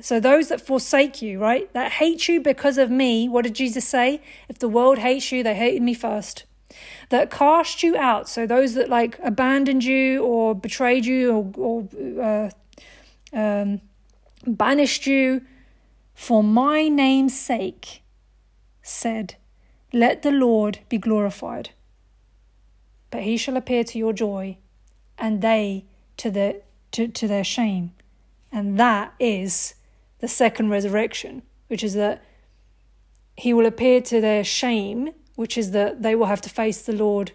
so those that forsake you, right, that hate you because of me, what did Jesus say? If the world hates you, they hated me first. That cast you out, so those that like abandoned you or betrayed you or, or uh, um, banished you for my name's sake, said, let the Lord be glorified. But he shall appear to your joy, and they to, the, to, to their shame. And that is the second resurrection, which is that he will appear to their shame, which is that they will have to face the Lord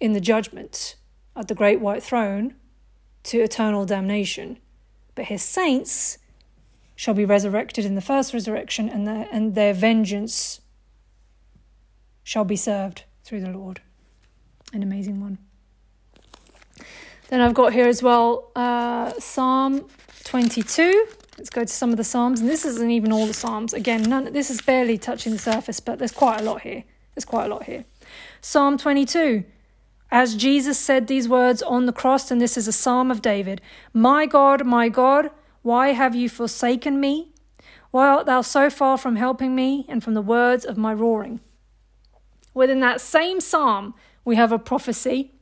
in the judgment at the great white throne to eternal damnation. But his saints shall be resurrected in the first resurrection, and their, and their vengeance shall be served through the Lord. An amazing one. Then I've got here as well uh, Psalm 22. Let's go to some of the Psalms. And this isn't even all the Psalms. Again, none, this is barely touching the surface, but there's quite a lot here. There's quite a lot here. Psalm 22. As Jesus said these words on the cross, and this is a psalm of David My God, my God, why have you forsaken me? Why art thou so far from helping me and from the words of my roaring? Within that same psalm, we have a prophecy,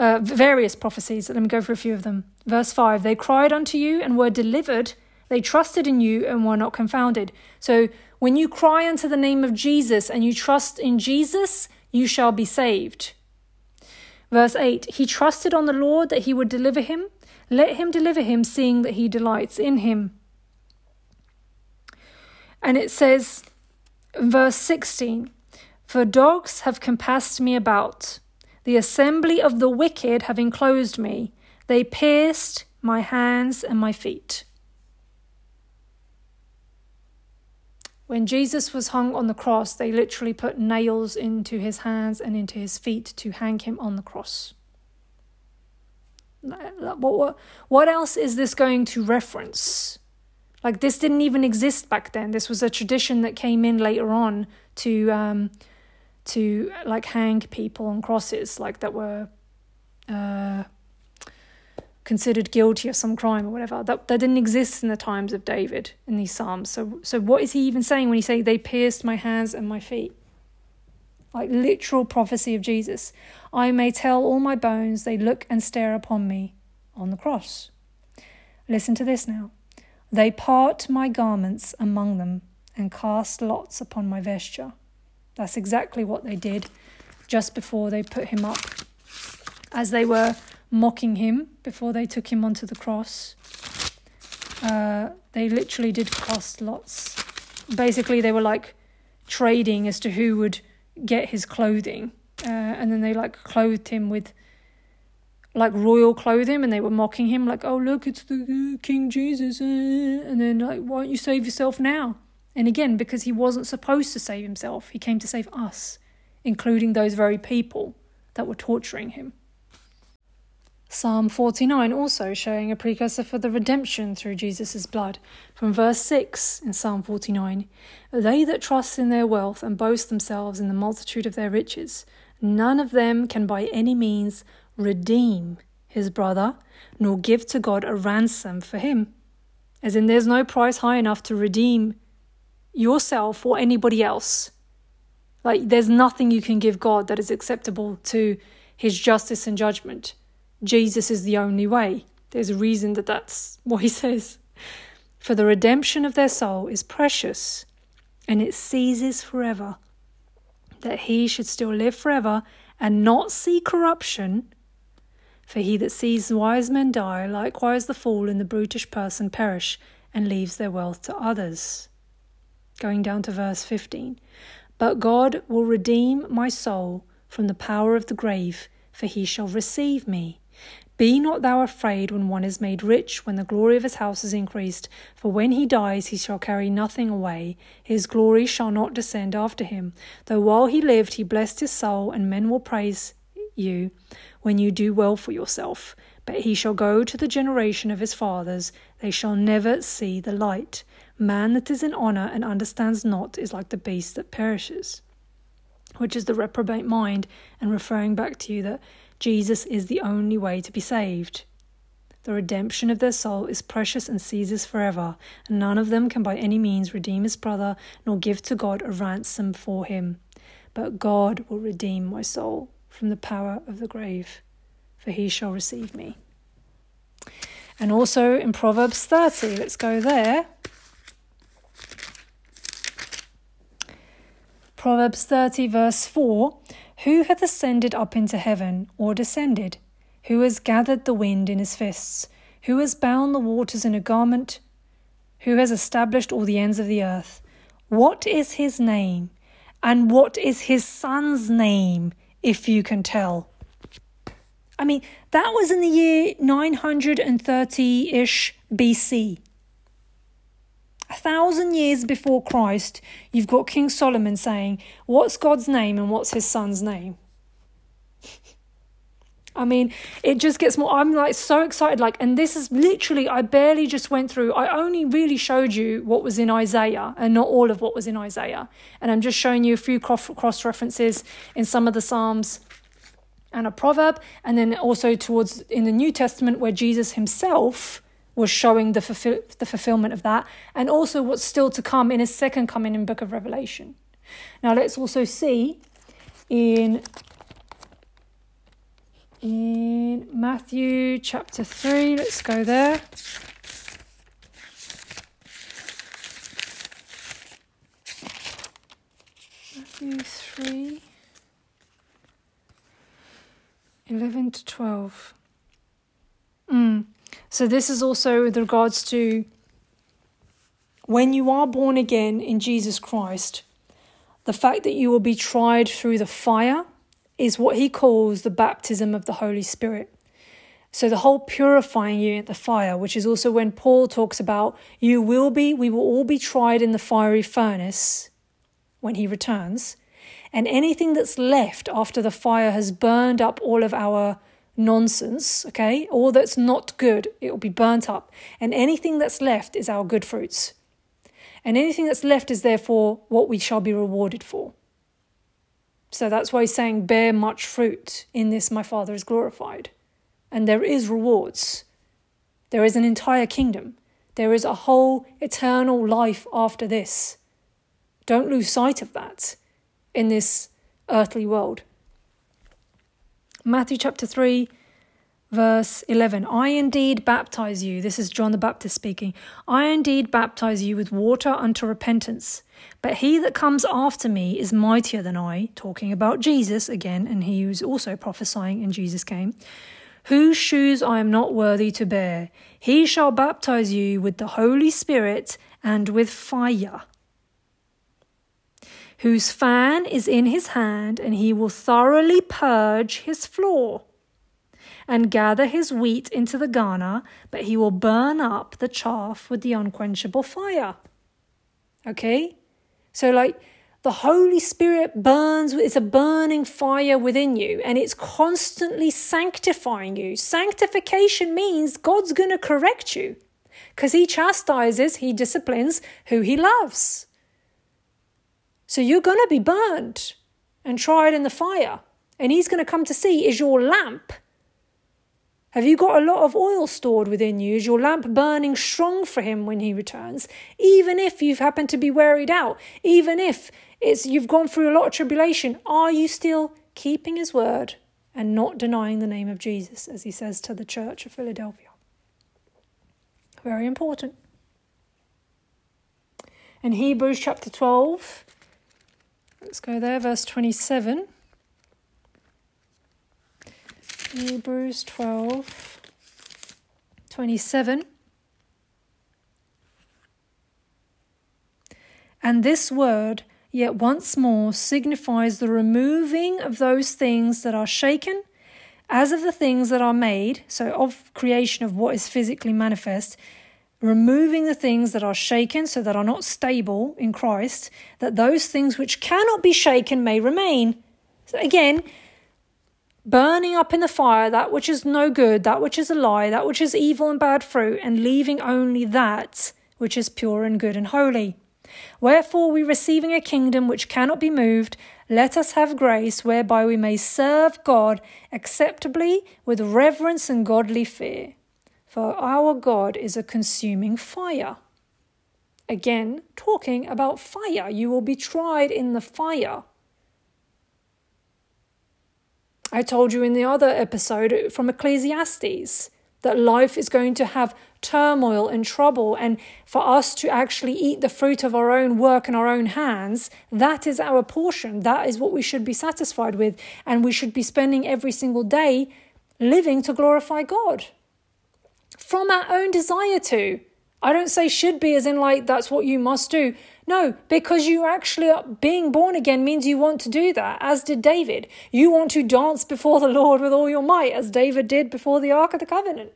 uh, various prophecies. Let me go through a few of them. Verse 5 They cried unto you and were delivered. They trusted in you and were not confounded. So when you cry unto the name of Jesus and you trust in Jesus, you shall be saved. Verse 8 He trusted on the Lord that he would deliver him. Let him deliver him, seeing that he delights in him. And it says, verse 16 for dogs have compassed me about. The assembly of the wicked have enclosed me. They pierced my hands and my feet. When Jesus was hung on the cross, they literally put nails into his hands and into his feet to hang him on the cross. What, else is this going to reference? Like, this didn't even exist back then. This was a tradition that came in later on to um, to like hang people on crosses like that were uh, considered guilty of some crime or whatever. That, that didn't exist in the times of david in these psalms. So so what is he even saying when he say they pierced my hands and my feet like literal prophecy of jesus. I may tell all my bones they look and stare upon me on the cross. Listen to this now. They part my garments among them and cast lots upon my vesture that's exactly what they did just before they put him up. As they were mocking him before they took him onto the cross. Uh, they literally did cast lots. Basically, they were like trading as to who would get his clothing, uh, and then they like clothed him with like royal clothing, and they were mocking him like, "Oh look, it's the King Jesus," uh, and then like, "Why don't you save yourself now?" And again, because he wasn't supposed to save himself, he came to save us, including those very people that were torturing him. Psalm 49 also showing a precursor for the redemption through Jesus' blood. From verse 6 in Psalm 49 They that trust in their wealth and boast themselves in the multitude of their riches, none of them can by any means redeem his brother, nor give to God a ransom for him. As in, there's no price high enough to redeem yourself or anybody else. Like, there's nothing you can give God that is acceptable to his justice and judgment. Jesus is the only way. There's a reason that that's what he says. For the redemption of their soul is precious, and it ceases forever. That he should still live forever and not see corruption. For he that sees wise men die, likewise the fool and the brutish person perish, and leaves their wealth to others. Going down to verse 15. But God will redeem my soul from the power of the grave, for he shall receive me. Be not thou afraid when one is made rich, when the glory of his house is increased. For when he dies, he shall carry nothing away. His glory shall not descend after him. Though while he lived, he blessed his soul, and men will praise you when you do well for yourself. But he shall go to the generation of his fathers, they shall never see the light. Man that is in honour and understands not is like the beast that perishes. Which is the reprobate mind, and referring back to you that Jesus is the only way to be saved. The redemption of their soul is precious and ceases forever, and none of them can by any means redeem his brother, nor give to God a ransom for him. But God will redeem my soul from the power of the grave, for he shall receive me. And also in Proverbs 30, let's go there. Proverbs 30, verse 4 who hath ascended up into heaven, or descended? Who has gathered the wind in his fists? Who has bound the waters in a garment? Who has established all the ends of the earth? What is his name? And what is his son's name, if you can tell? I mean, that was in the year 930 ish BC. A thousand years before Christ, you've got King Solomon saying, What's God's name and what's his son's name? I mean, it just gets more. I'm like so excited. Like, and this is literally, I barely just went through, I only really showed you what was in Isaiah and not all of what was in Isaiah. And I'm just showing you a few cross references in some of the Psalms and a proverb. And then also towards in the New Testament where Jesus himself was showing the, fulfill, the fulfillment of that, and also what's still to come in his second coming in Book of Revelation. Now let's also see in in Matthew chapter 3, let's go there. Matthew 3 11 to 12. Mm. So, this is also with regards to when you are born again in Jesus Christ, the fact that you will be tried through the fire is what he calls the baptism of the Holy Spirit. So, the whole purifying you at the fire, which is also when Paul talks about you will be, we will all be tried in the fiery furnace when he returns. And anything that's left after the fire has burned up all of our nonsense, okay? All that's not good, it will be burnt up. And anything that's left is our good fruits. And anything that's left is therefore what we shall be rewarded for. So that's why he's saying, Bear much fruit. In this my Father is glorified. And there is rewards. There is an entire kingdom. There is a whole eternal life after this. Don't lose sight of that in this earthly world. Matthew chapter 3, verse 11 I indeed baptize you. This is John the Baptist speaking. I indeed baptize you with water unto repentance. But he that comes after me is mightier than I, talking about Jesus again, and he was also prophesying, and Jesus came, whose shoes I am not worthy to bear. He shall baptize you with the Holy Spirit and with fire, whose fan is in his hand, and he will thoroughly purge his floor and gather his wheat into the garner, but he will burn up the chaff with the unquenchable fire. Okay? So, like, the Holy Spirit burns, it's a burning fire within you and it's constantly sanctifying you. Sanctification means God's going to correct you because He chastises, He disciplines who He loves. So you're going to be burned and tried in the fire. And He's going to come to see is your lamp have you got a lot of oil stored within you? Is your lamp burning strong for him when he returns? Even if you've happened to be wearied out, even if it's you've gone through a lot of tribulation, are you still keeping his word and not denying the name of Jesus, as he says to the church of Philadelphia? Very important. In Hebrews chapter 12, let's go there, verse 27. Hebrews 12 27. And this word, yet once more, signifies the removing of those things that are shaken, as of the things that are made, so of creation of what is physically manifest, removing the things that are shaken, so that are not stable in Christ, that those things which cannot be shaken may remain. So again, burning up in the fire that which is no good, that which is a lie, that which is evil and bad fruit, and leaving only that which is pure and good and holy. Wherefore, we receiving a kingdom which cannot be moved, let us have grace whereby we may serve God acceptably with reverence and godly fear. For our God is a consuming fire. Again, talking about fire. You will be tried in the fire. I told you in the other episode from Ecclesiastes that life is going to have turmoil and trouble, and for us to actually eat the fruit of our own work and our own hands, that is our portion. That is what we should be satisfied with, and we should be spending every single day living to glorify God from our own desire to. I don't say should be as in like that's what you must do. No, because you actually are being born again means you want to do that, as did David. You want to dance before the Lord with all your might, as David did before the Ark of the Covenant.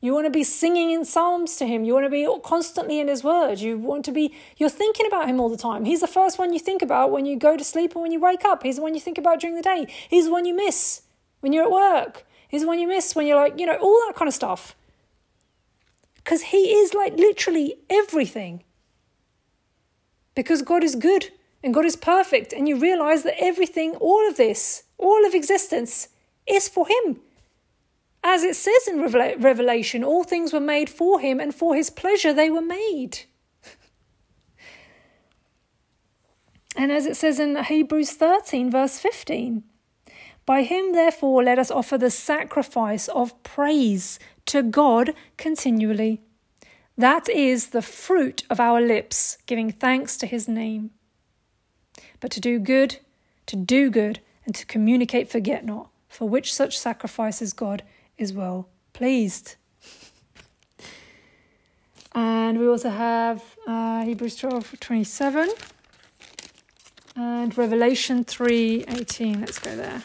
You want to be singing in psalms to him. You want to be constantly in his word. You want to be, you're thinking about him all the time. He's the first one you think about when you go to sleep and when you wake up. He's the one you think about during the day. He's the one you miss when you're at work. He's the one you miss when you're like, you know, all that kind of stuff. Because he is like literally everything because God is good and God is perfect, and you realize that everything, all of this, all of existence, is for Him. As it says in Revelation, all things were made for Him, and for His pleasure they were made. and as it says in Hebrews 13, verse 15, by Him, therefore, let us offer the sacrifice of praise to God continually. That is the fruit of our lips, giving thanks to his name. But to do good, to do good, and to communicate forget not, for which such sacrifices God is well pleased. And we also have uh, Hebrews 12 27 and Revelation 3 18. Let's go there.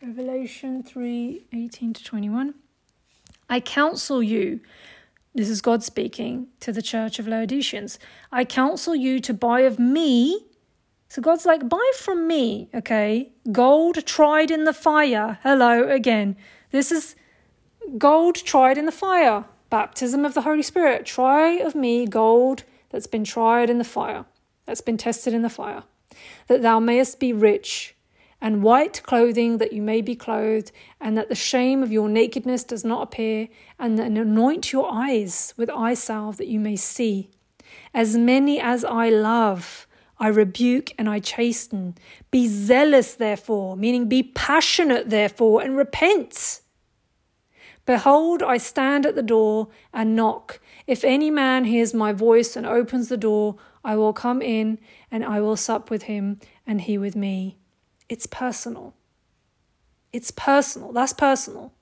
Revelation 3 18 to 21. I counsel you, this is God speaking to the church of Laodiceans, I counsel you to buy of me. So God's like, buy from me, okay? Gold tried in the fire. Hello again. This is gold tried in the fire. Baptism of the Holy Spirit. Try of me gold that's been tried in the fire, that's been tested in the fire, that thou mayest be rich and white clothing that you may be clothed, and that the shame of your nakedness does not appear, and then anoint your eyes with eye salve that you may see. As many as I love, I rebuke and I chasten. Be zealous, therefore, meaning be passionate, therefore, and repent. Behold, I stand at the door and knock. If any man hears my voice and opens the door, I will come in and I will sup with him and he with me. It's personal. It's personal. That's personal.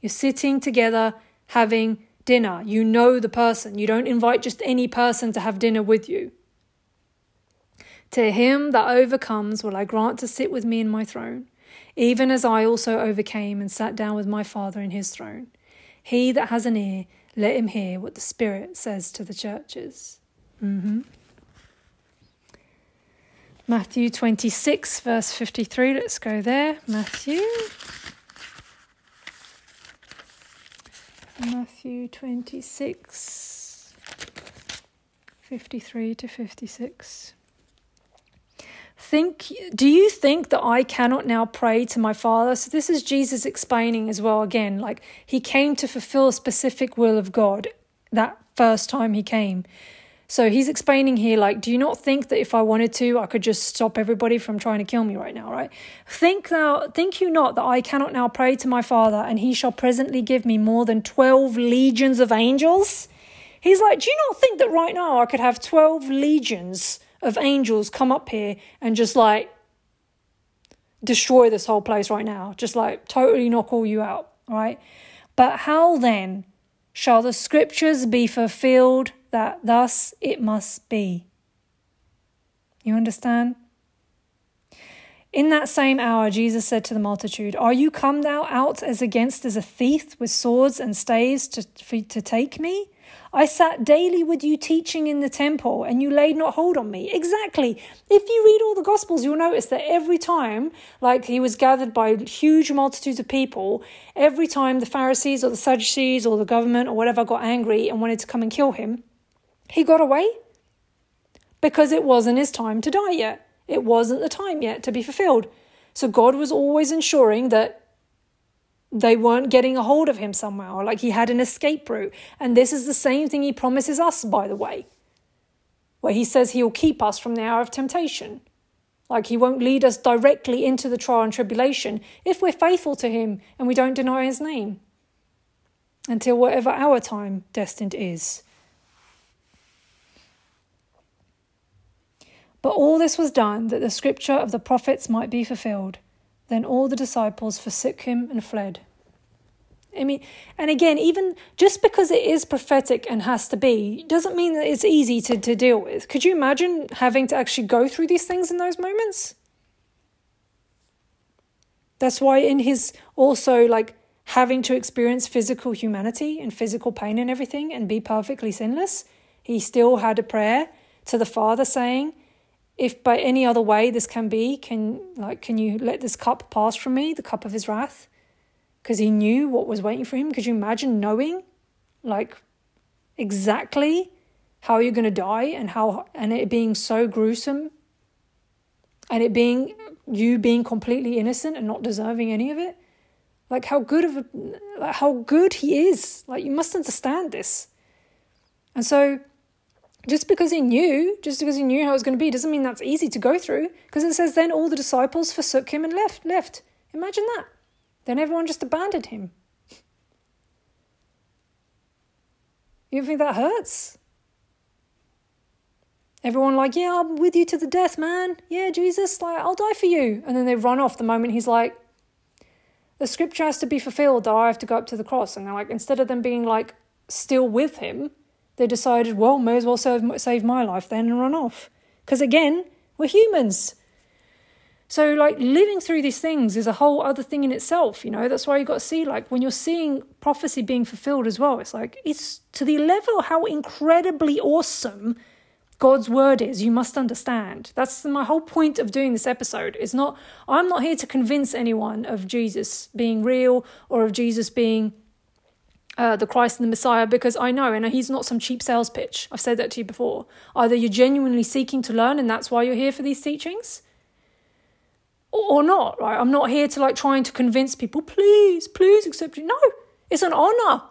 You're sitting together having dinner. You know the person. You don't invite just any person to have dinner with you. To him that overcomes will I grant to sit with me in my throne, even as I also overcame and sat down with my Father in his throne. He that has an ear, let him hear what the Spirit says to the churches. Mm-hmm. Matthew 26, verse 53. Let's go there. Matthew. Matthew 26, 53 to 56. Think, do you think that I cannot now pray to my Father? So, this is Jesus explaining as well again, like he came to fulfill a specific will of God that first time he came. So he's explaining here, like, do you not think that if I wanted to, I could just stop everybody from trying to kill me right now, right? Think now, think you not that I cannot now pray to my Father, and he shall presently give me more than twelve legions of angels? He's like, do you not think that right now I could have twelve legions of angels come up here and just like destroy this whole place right now, just like totally knock all you out, right? But how then shall the scriptures be fulfilled that thus it must be. You understand? In that same hour, Jesus said to the multitude, Are you come now out as against as a thief with swords and staves to, to take me? I sat daily with you teaching in the temple, and you laid not hold on me. Exactly. If you read all the Gospels, you'll notice that every time, like he was gathered by huge multitudes of people, every time the Pharisees or the Sadducees or the government or whatever got angry and wanted to come and kill him, he got away because it wasn't his time to die yet. It wasn't the time yet to be fulfilled. So God was always ensuring that they weren't getting a hold of him somehow, like he had an escape route. And this is the same thing he promises us, by the way, where he says he'll keep us from the hour of temptation. Like he won't lead us directly into the trial and tribulation if we're faithful to him and we don't deny his name until whatever our time destined is. But all this was done that the scripture of the prophets might be fulfilled. Then all the disciples forsook him and fled. I mean, and again, even just because it is prophetic and has to be, doesn't mean that it's easy to, to deal with. Could you imagine having to actually go through these things in those moments? That's why, in his also like having to experience physical humanity and physical pain and everything and be perfectly sinless, he still had a prayer to the Father saying, if by any other way this can be, can like can you let this cup pass from me, the cup of his wrath? Because he knew what was waiting for him. Could you imagine knowing like exactly how you're gonna die and how and it being so gruesome and it being you being completely innocent and not deserving any of it? Like how good of a how good he is. Like you must understand this. And so just because he knew, just because he knew how it was going to be, doesn't mean that's easy to go through. Because it says, then all the disciples forsook him and left. Left. Imagine that. Then everyone just abandoned him. You think that hurts? Everyone like, yeah, I'm with you to the death, man. Yeah, Jesus, like, I'll die for you. And then they run off the moment he's like, the scripture has to be fulfilled I have to go up to the cross. And they're like, instead of them being like still with him, they decided, well, may as well save, save my life then and run off. Because again, we're humans. So, like, living through these things is a whole other thing in itself, you know? That's why you got to see, like, when you're seeing prophecy being fulfilled as well, it's like, it's to the level how incredibly awesome God's word is, you must understand. That's my whole point of doing this episode. Is not, I'm not here to convince anyone of Jesus being real or of Jesus being uh, the Christ and the Messiah because I know, and he's not some cheap sales pitch. I've said that to you before. Either you're genuinely seeking to learn, and that's why you're here for these teachings, or, or not. Right? I'm not here to like trying to convince people. Please, please accept you. No, it's an honor.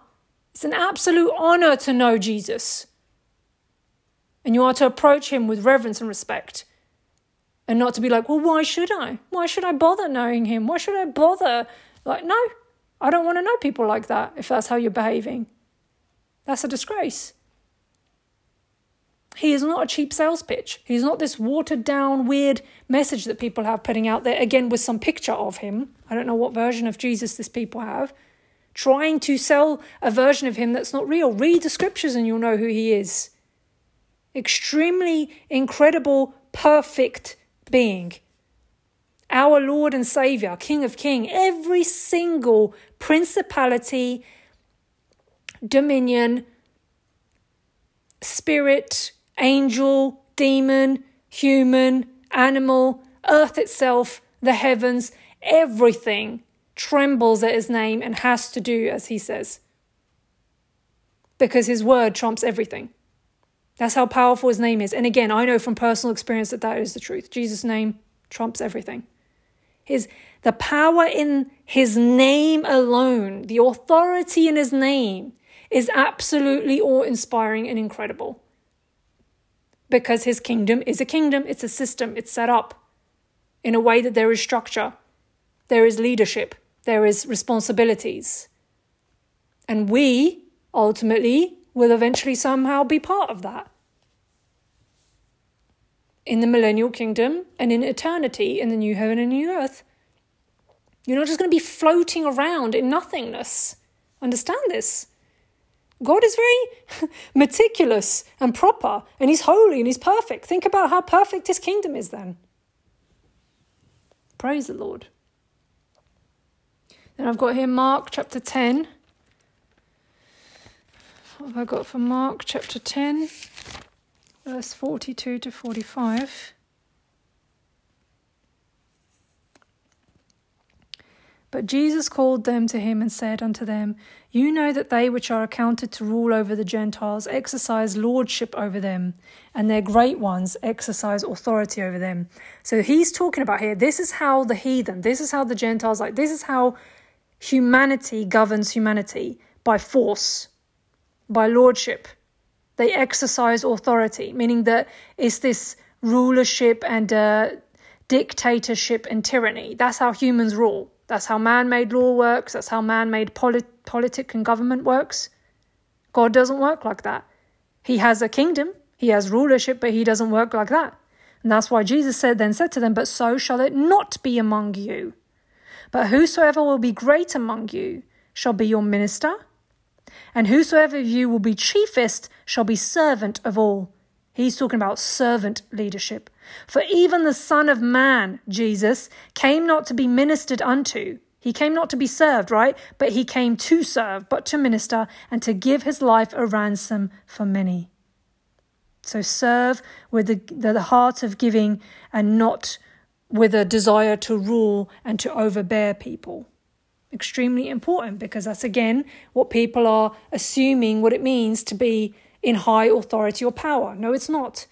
It's an absolute honor to know Jesus, and you are to approach him with reverence and respect. And not to be like, well, why should I? Why should I bother knowing him? Why should I bother? Like, no, I don't want to know people like that if that's how you're behaving. That's a disgrace. He is not a cheap sales pitch. He's not this watered down, weird message that people have putting out there, again, with some picture of him. I don't know what version of Jesus this people have. Trying to sell a version of him that's not real. Read the scriptures and you'll know who he is. Extremely incredible, perfect being. Our Lord and Savior, King of King, every single principality, dominion, spirit, angel, demon, human, animal, earth itself, the heavens, everything trembles at his name and has to do as he says. Because his word trumps everything. That's how powerful his name is. And again, I know from personal experience that that is the truth. Jesus' name trumps everything. His the power in his name alone, the authority in his name is absolutely awe-inspiring and incredible because his kingdom is a kingdom, it's a system, it's set up in a way that there is structure, there is leadership, there is responsibilities. And we ultimately will eventually somehow be part of that. In the millennial kingdom and in eternity in the new heaven and new earth. You're not just going to be floating around in nothingness. Understand this. God is very meticulous and proper, and He's holy and He's perfect. Think about how perfect His kingdom is then. Praise the Lord. Then I've got here Mark chapter 10. What have I got for Mark chapter 10, verse 42 to 45? But Jesus called them to him and said unto them, You know that they which are accounted to rule over the Gentiles exercise lordship over them, and their great ones exercise authority over them. So he's talking about here, this is how the heathen, this is how the Gentiles, like, this is how humanity governs humanity by force, by lordship. They exercise authority, meaning that it's this rulership and uh, dictatorship and tyranny. That's how humans rule that's how man made law works. That's how man made polit- politic and government works. God doesn't work like that. He has a kingdom, he has rulership, but he doesn't work like that. And that's why Jesus said, then said to them, But so shall it not be among you. But whosoever will be great among you shall be your minister, and whosoever of you will be chiefest shall be servant of all. He's talking about servant leadership. For even the Son of Man, Jesus, came not to be ministered unto. He came not to be served, right? But he came to serve, but to minister, and to give his life a ransom for many. So serve with the, the, heart of giving and not with a desire to rule and to overbear people. Extremely important because that's again what people are assuming what it means to be in high authority or power. No, it's not.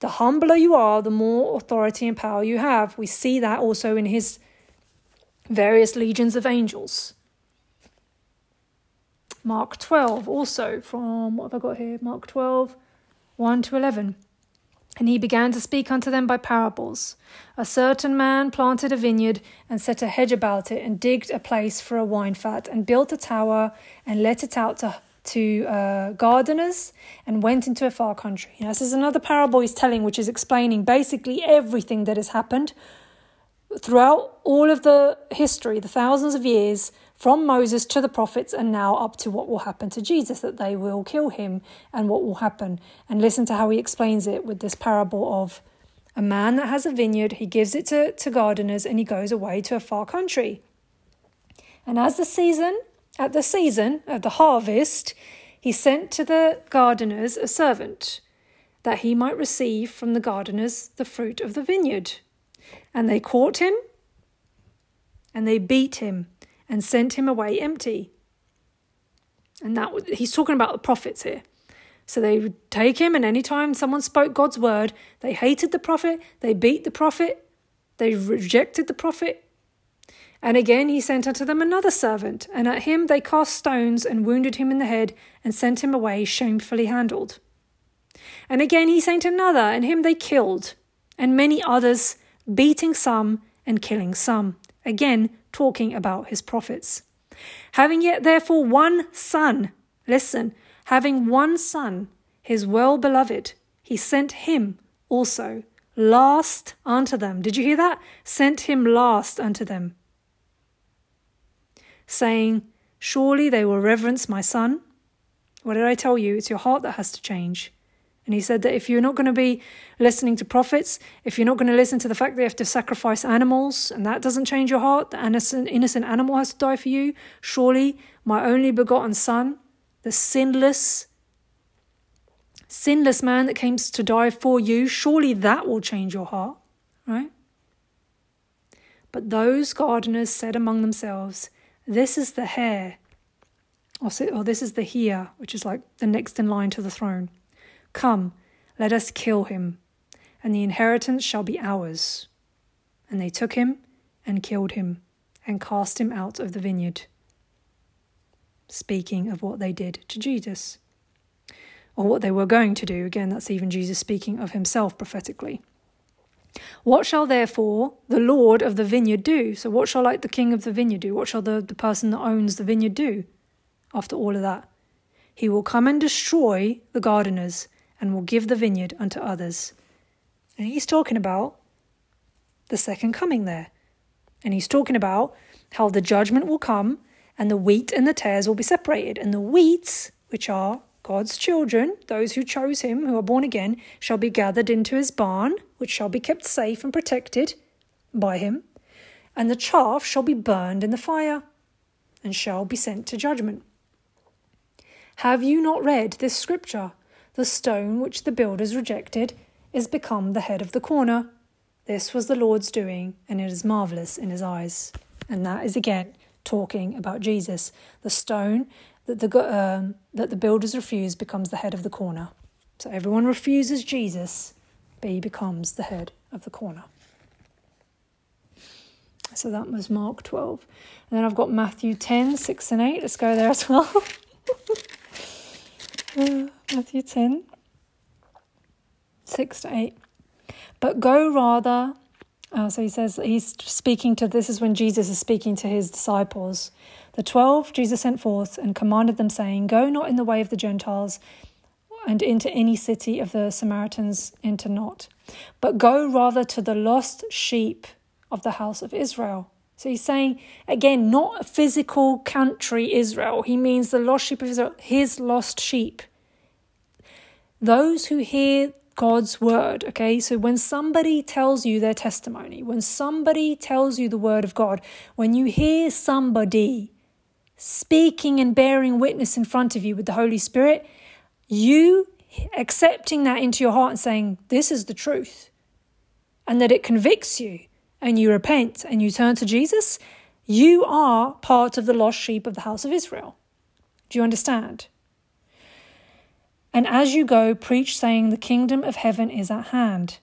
The humbler you are, the more authority and power you have. We see that also in his various legions of angels. Mark 12, also from what have I got here? Mark 12, 1 to 11. And he began to speak unto them by parables. A certain man planted a vineyard and set a hedge about it, and digged a place for a wine fat, and built a tower, and let it out to to uh, gardeners and went into a far country. Now, this is another parable he's telling, which is explaining basically everything that has happened throughout all of the history, the thousands of years from Moses to the prophets, and now up to what will happen to Jesus, that they will kill him and what will happen. And listen to how he explains it with this parable of a man that has a vineyard, he gives it to, to gardeners, and he goes away to a far country. And as the season at the season of the harvest, he sent to the gardeners a servant, that he might receive from the gardeners the fruit of the vineyard. And they caught him, and they beat him, and sent him away empty. And that he's talking about the prophets here. So they would take him, and anytime someone spoke God's word, they hated the prophet, they beat the prophet, they rejected the prophet, and again he sent unto them another servant, and at him they cast stones and wounded him in the head, and sent him away shamefully handled. And again he sent another, and him they killed, and many others, beating some and killing some. Again talking about his prophets. Having yet therefore one son, listen, having one son, his well beloved, he sent him also last unto them. Did you hear that? Sent him last unto them, saying, Surely they will reverence my son. What did I tell you? It's your heart that has to change. And he said that if you're not going to be listening to prophets, if you're not going to listen to the fact they have to sacrifice animals, and that doesn't change your heart, the innocent, innocent animal has to die for you, surely my only begotten son, the sinless, sinless man that came to die for you, surely that will change your heart, right? But those gardeners said among themselves, This is the heir, or, or this is the heir, which is like the next in line to the throne. Come, let us kill him, and the inheritance shall be ours. And they took him and killed him, and cast him out of the vineyard. Speaking of what they did to Jesus, or what they were going to do. Again, that's even Jesus speaking of himself prophetically. What shall therefore the Lord of the vineyard do? So, what shall like the king of the vineyard do? What shall the, the person that owns the vineyard do after all of that? He will come and destroy the gardeners and will give the vineyard unto others. And he's talking about the second coming there. And he's talking about how the judgment will come and the wheat and the tares will be separated. And the wheat, which are God's children, those who chose him, who are born again, shall be gathered into his barn, which shall be kept safe and protected by him. And the chaff shall be burned in the fire and shall be sent to judgment. Have you not read this scripture? the stone which the builders rejected is become the head of the corner. This was the Lord's doing, and it is marvellous in his eyes. And that is again talking about Jesus. The stone that the, um, that the builders refuse becomes the head of the corner. So everyone refuses Jesus, but he becomes the head of the corner. So that was Mark 12. And then I've got Matthew 10, 6 and 8. Let's go there as well. Matthew 10, 6 to 8. But go rather, uh, so he says, he's speaking to, this is when Jesus is speaking to his disciples. The twelve Jesus sent forth and commanded them, saying, Go not in the way of the Gentiles, and into any city of the Samaritans enter not, but go rather to the lost sheep of the house of Israel. So he's saying, again, not a physical country Israel. He means the lost sheep of Israel, his lost sheep. Those who hear God's word, okay? So when somebody tells you their testimony, when somebody tells you the word of God, when you hear somebody speaking and bearing witness in front of you with the Holy Spirit, you accepting that into your heart and saying, This is the truth, and that it convicts you and you repent and you turn to Jesus, you are part of the lost sheep of the house of Israel. Do you understand? And as you go, preach, saying, The kingdom of heaven is at hand.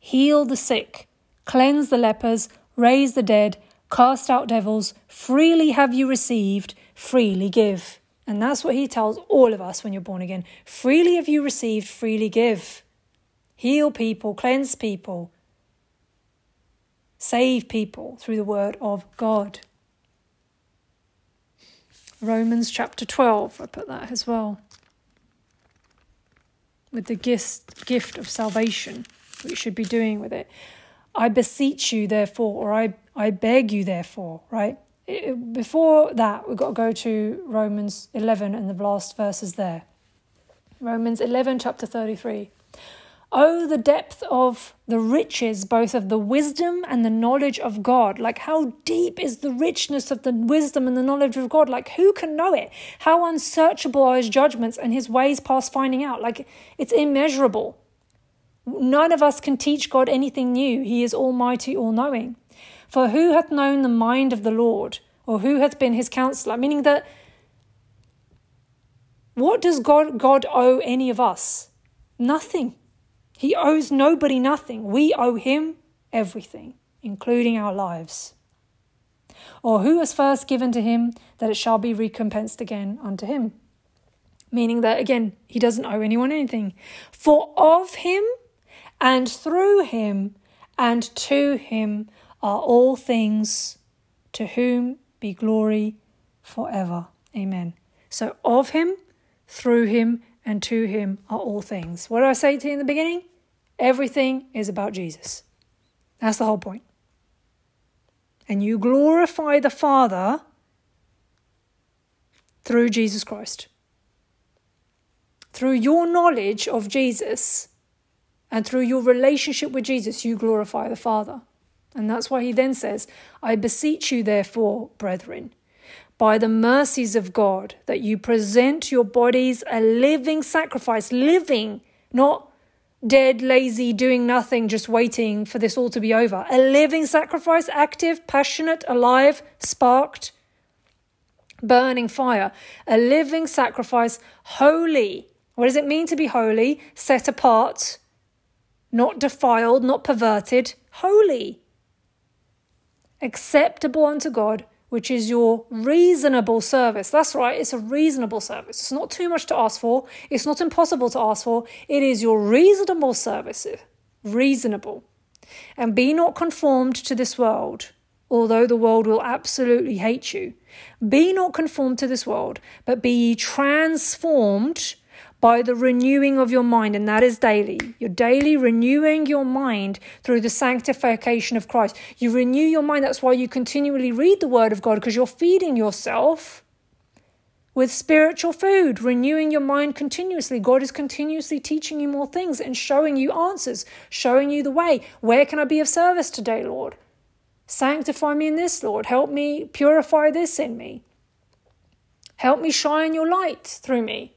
Heal the sick, cleanse the lepers, raise the dead, cast out devils. Freely have you received, freely give. And that's what he tells all of us when you're born again. Freely have you received, freely give. Heal people, cleanse people, save people through the word of God. Romans chapter 12, I put that as well. With the gift, gift of salvation, you should be doing with it. I beseech you, therefore, or I, I beg you, therefore, right? before that, we've got to go to Romans 11 and the last verses there. Romans 11, chapter 33. Oh, the depth of the riches, both of the wisdom and the knowledge of God. Like, how deep is the richness of the wisdom and the knowledge of God? Like, who can know it? How unsearchable are his judgments and his ways past finding out? Like, it's immeasurable. None of us can teach God anything new. He is almighty, all knowing. For who hath known the mind of the Lord, or who hath been his counselor? Meaning that what does God, God owe any of us? Nothing. He owes nobody nothing. We owe him everything, including our lives. Or who has first given to him that it shall be recompensed again unto him? Meaning that, again, he doesn't owe anyone anything. For of him and through him and to him are all things, to whom be glory forever. Amen. So, of him, through him, and to him are all things. What did I say to you in the beginning? Everything is about Jesus. That's the whole point. And you glorify the Father through Jesus Christ. Through your knowledge of Jesus and through your relationship with Jesus, you glorify the Father. And that's why he then says, I beseech you, therefore, brethren, by the mercies of God, that you present your bodies a living sacrifice, living, not dead, lazy, doing nothing, just waiting for this all to be over. A living sacrifice, active, passionate, alive, sparked, burning fire. A living sacrifice, holy. What does it mean to be holy? Set apart, not defiled, not perverted, holy. Acceptable unto God which is your reasonable service. That's right, it's a reasonable service. It's not too much to ask for, it's not impossible to ask for. It is your reasonable service. Reasonable. And be not conformed to this world, although the world will absolutely hate you. Be not conformed to this world, but be transformed by the renewing of your mind, and that is daily. You're daily renewing your mind through the sanctification of Christ. You renew your mind. That's why you continually read the Word of God, because you're feeding yourself with spiritual food, renewing your mind continuously. God is continuously teaching you more things and showing you answers, showing you the way. Where can I be of service today, Lord? Sanctify me in this, Lord. Help me purify this in me. Help me shine your light through me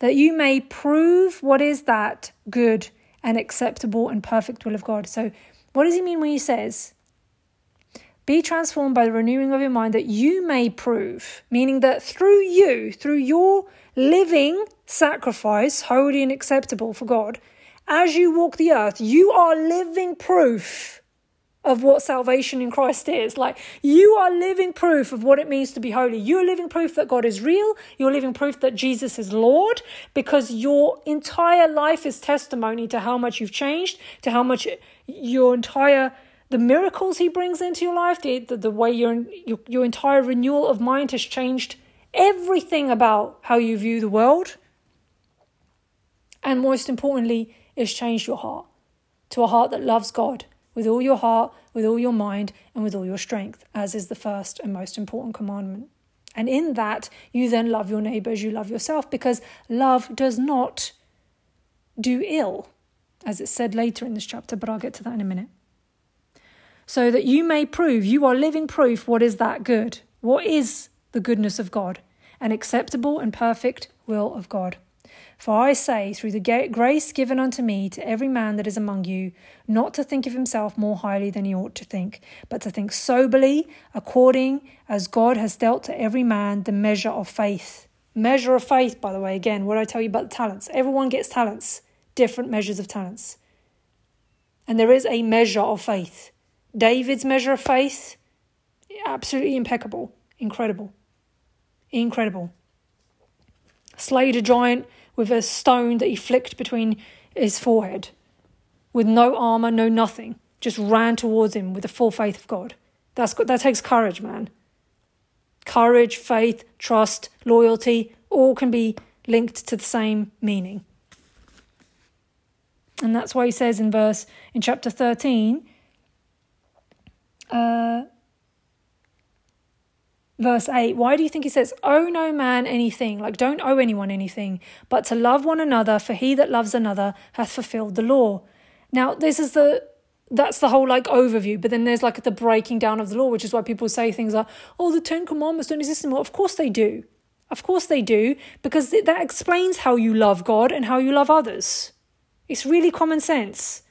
that you may prove what is that good and acceptable and perfect will of God. So, what does he mean when he says, be transformed by the renewing of your mind that you may prove, meaning that through you, through your living sacrifice, holy and acceptable for God, as you walk the earth, you are living proof of what salvation in Christ is. Like, you are living proof of what it means to be holy. You're living proof that God is real. You're living proof that Jesus is Lord because your entire life is testimony to how much you've changed, to how much your entire the miracles he brings into your life, the, the, the way your, your, your entire renewal of mind has changed everything about how you view the world. And most importantly, it's changed your heart to a heart that loves God with all your heart, with all your mind, and with all your strength, as is the first and most important commandment. And in that, you then love your neighbor as you love yourself, because love does not do ill, as it's said later in this chapter, but I'll get to that in a minute. So that you may prove, you are living proof what is that good, what is the goodness of God, an acceptable and perfect will of God. For I say, through the grace given unto me to every man that is among you, not to think of himself more highly than he ought to think, but to think soberly, according as God has dealt to every man the measure of faith. Measure of faith, by the way, again, what I tell you about the talents. Everyone gets talents, different measures of talents. And there is a measure of faith. David's measure of faith, absolutely impeccable, incredible. Incredible. Slayed a giant with a stone that he flicked between his forehead, with no armor, no nothing, just ran towards him with the full faith of God. That's, that takes courage, man. Courage, faith, trust, loyalty, all can be linked to the same meaning. And that's why he says in verse, in chapter 13, uh, verse 8, why do you think he says, Owe no man anything? Like, don't owe anyone anything, but to love one another, for he that loves another hath fulfilled the law. Now, this is the that's the whole like overview, but then there's like the breaking down of the law, which is why people say things like, oh, the Ten Commandments don't exist anymore. Of course they do. Of course they do, because that explains how you love God and how you love others. It's really common sense.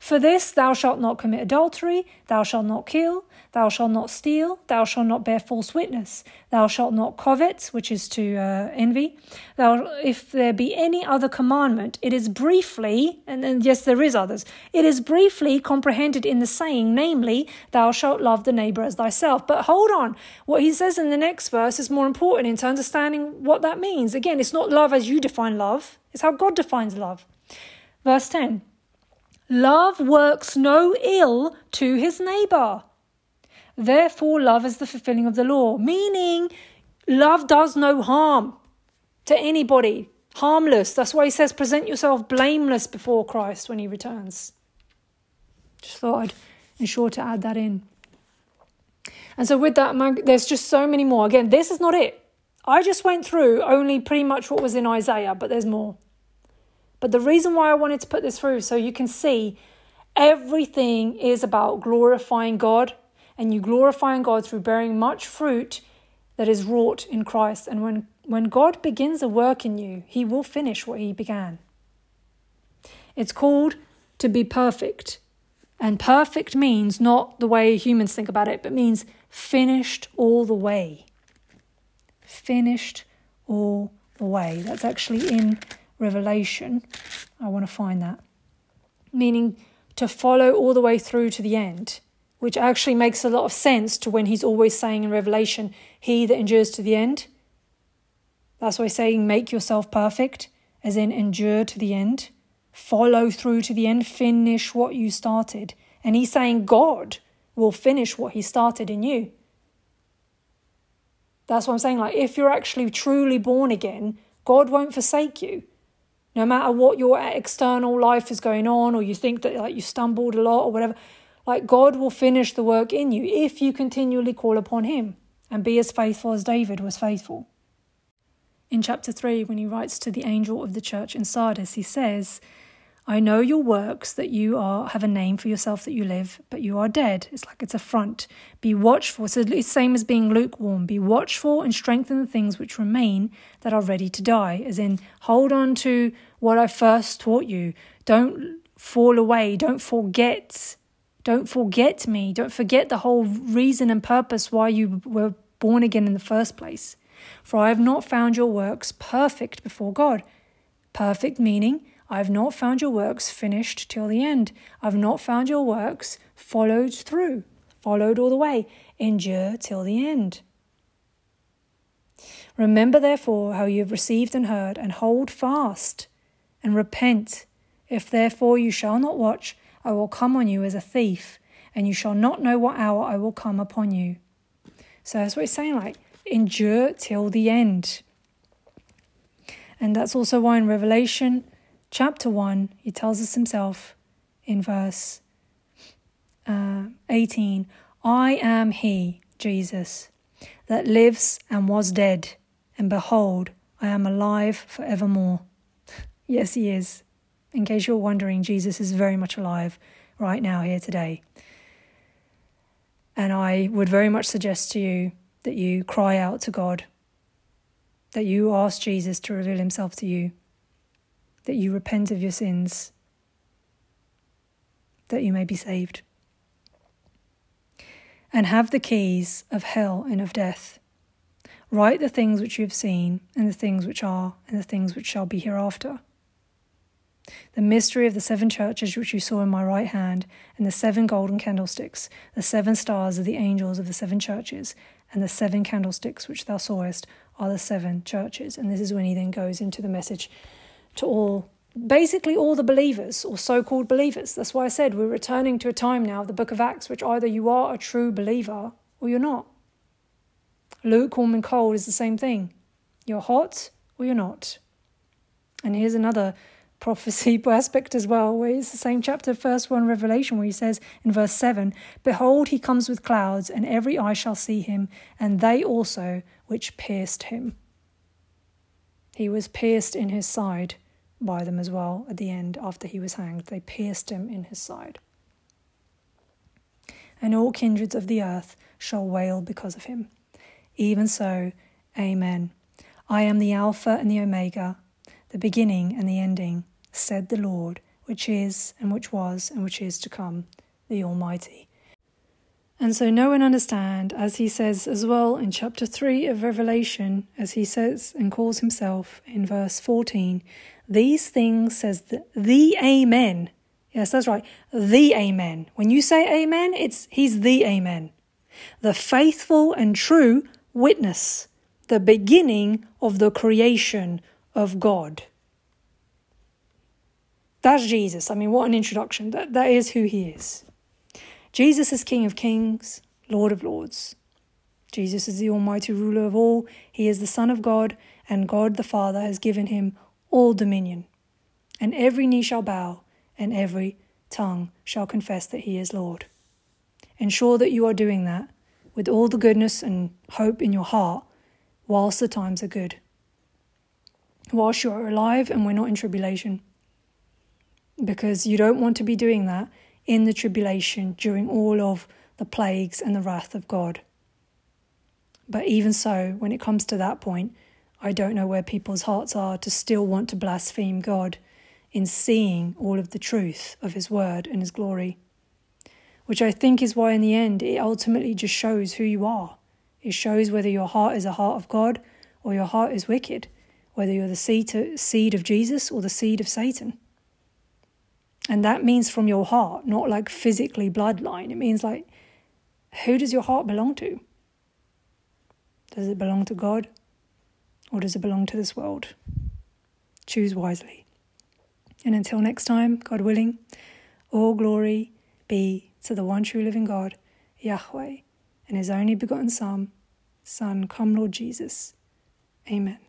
For this, thou shalt not commit adultery, thou shalt not kill, Thou shalt not steal, thou shalt not bear false witness, thou shalt not covet, which is to uh, envy. Thou, if there be any other commandment, it is briefly, and, and yes, there is others, it is briefly comprehended in the saying, namely, thou shalt love the neighbor as thyself. But hold on, what he says in the next verse is more important into understanding what that means. Again, it's not love as you define love, it's how God defines love. Verse 10 Love works no ill to his neighbor. Therefore, love is the fulfilling of the law, meaning love does no harm. to anybody, harmless. That's why he says, present yourself blameless before Christ when he returns. Just thought I'd ensure to add that in. And so, with that, there's just so many more. Again, this is not it. I just went through only pretty much what was in Isaiah, but there's more. But the reason why I wanted to put this through, so you can see everything is about glorifying God, and you glorifying God through bearing much fruit that is wrought in Christ. And when, when God begins a work in you, He will finish what He began. It's called to be perfect. And perfect means not the way humans think about it, but means finished all the way. Finished all the way. That's actually in Revelation. I want to find that. Meaning to follow all the way through to the end, which actually makes a lot of sense to when he's always saying in Revelation, He that endures to the end. That's why saying, Make yourself perfect, as in endure to the end, follow through to the end, finish what you started. And he's saying, God will finish what he started in you. That's what I'm saying. Like, if you're actually truly born again, God won't forsake you. No matter what your external life is going on, or you think that like you stumbled a lot or whatever, like God will finish the work in you if you continually call upon Him and be as faithful as David was faithful. In chapter 3, when he writes to the angel of the church in Sardis, he says, I know your works, that you are have a name for yourself that you live, but you are dead. It's like it's a front. Be watchful. So it's the same as being lukewarm. Be watchful and strengthen the things which remain that are ready to die. As in, hold on to what I first taught you. Don't fall away. Don't forget. Don't forget me. Don't forget the whole reason and purpose why you were born again in the first place. For I have not found your works perfect before God. Perfect meaning I have not found your works finished till the end. I have not found your works followed through, followed all the way. Endure till the end. Remember, therefore, how you have received and heard, and hold fast and repent. If therefore you shall not watch, I will come on you as a thief, and you shall not know what hour I will come upon you. So that's what he's saying, like, endure till the end. And that's also why in Revelation chapter 1, he tells us himself in verse uh, 18 I am he, Jesus, that lives and was dead, and behold, I am alive for evermore. yes, he is. In case you're wondering, Jesus is very much alive right now, here today. And I would very much suggest to you that you cry out to God, that you ask Jesus to reveal himself to you that you repent of your sins, that you may be saved. And have the keys of hell and of death. Write the things which you have seen, and the things which are, and the things which shall be hereafter. The mystery of the seven churches which you saw in my right hand, and the seven golden candlesticks, the seven stars of the angels of the seven churches, and the seven candlesticks which thou sawest are the seven churches. And this is when he then goes into the message to all, basically all the believers or so called believers. That's why I said we're returning to a time now, of the book of Acts, which either you are a true believer or you're not. Lukewarm and cold is the same thing. You're hot or you're not. And here's another prophecy aspect as well, where it's the same chapter, first one, Revelation, where he says in verse 7 Behold, he comes with clouds, and every eye shall see him, and they also which pierced him. He was pierced in his side by them as well at the end after he was hanged. They pierced him in his side. And all kindreds of the earth shall wail because of him. Even so, Amen. I am the Alpha and the Omega, the beginning and the ending, said the Lord, which is, and which was, and which is to come, the Almighty. And so know and understand, as he says as well in chapter 3 of Revelation, as he says and calls himself in verse 14, these things says the, the Amen. Yes, that's right. The Amen. When you say Amen, it's he's the Amen. The faithful and true witness, the beginning of the creation of God. That's Jesus. I mean, what an introduction. That, that is who he is. Jesus is King of Kings, Lord of Lords. Jesus is the Almighty ruler of all. He is the Son of God, and God the Father has given him all dominion. And every knee shall bow, and every tongue shall confess that he is Lord. Ensure that you are doing that with all the goodness and hope in your heart whilst the times are good. Whilst you are alive and we're not in tribulation. Because you don't want to be doing that in the tribulation during all of the plagues and the wrath of God. But even so, when it comes to that point, I don't know where people's hearts are to still want to blaspheme God in seeing all of the truth of His word and His glory. Which I think is why, in the end, it ultimately just shows who you are. It shows whether your heart is a heart of God or your heart is wicked, whether you're the seed of Jesus or the seed of Satan. And that means from your heart, not like physically bloodline. It means like, who does your heart belong to? Does it belong to God or does it belong to this world? Choose wisely. And until next time, God willing, all glory be to the one true living God, Yahweh, and his only begotten Son, Son, come Lord Jesus. Amen.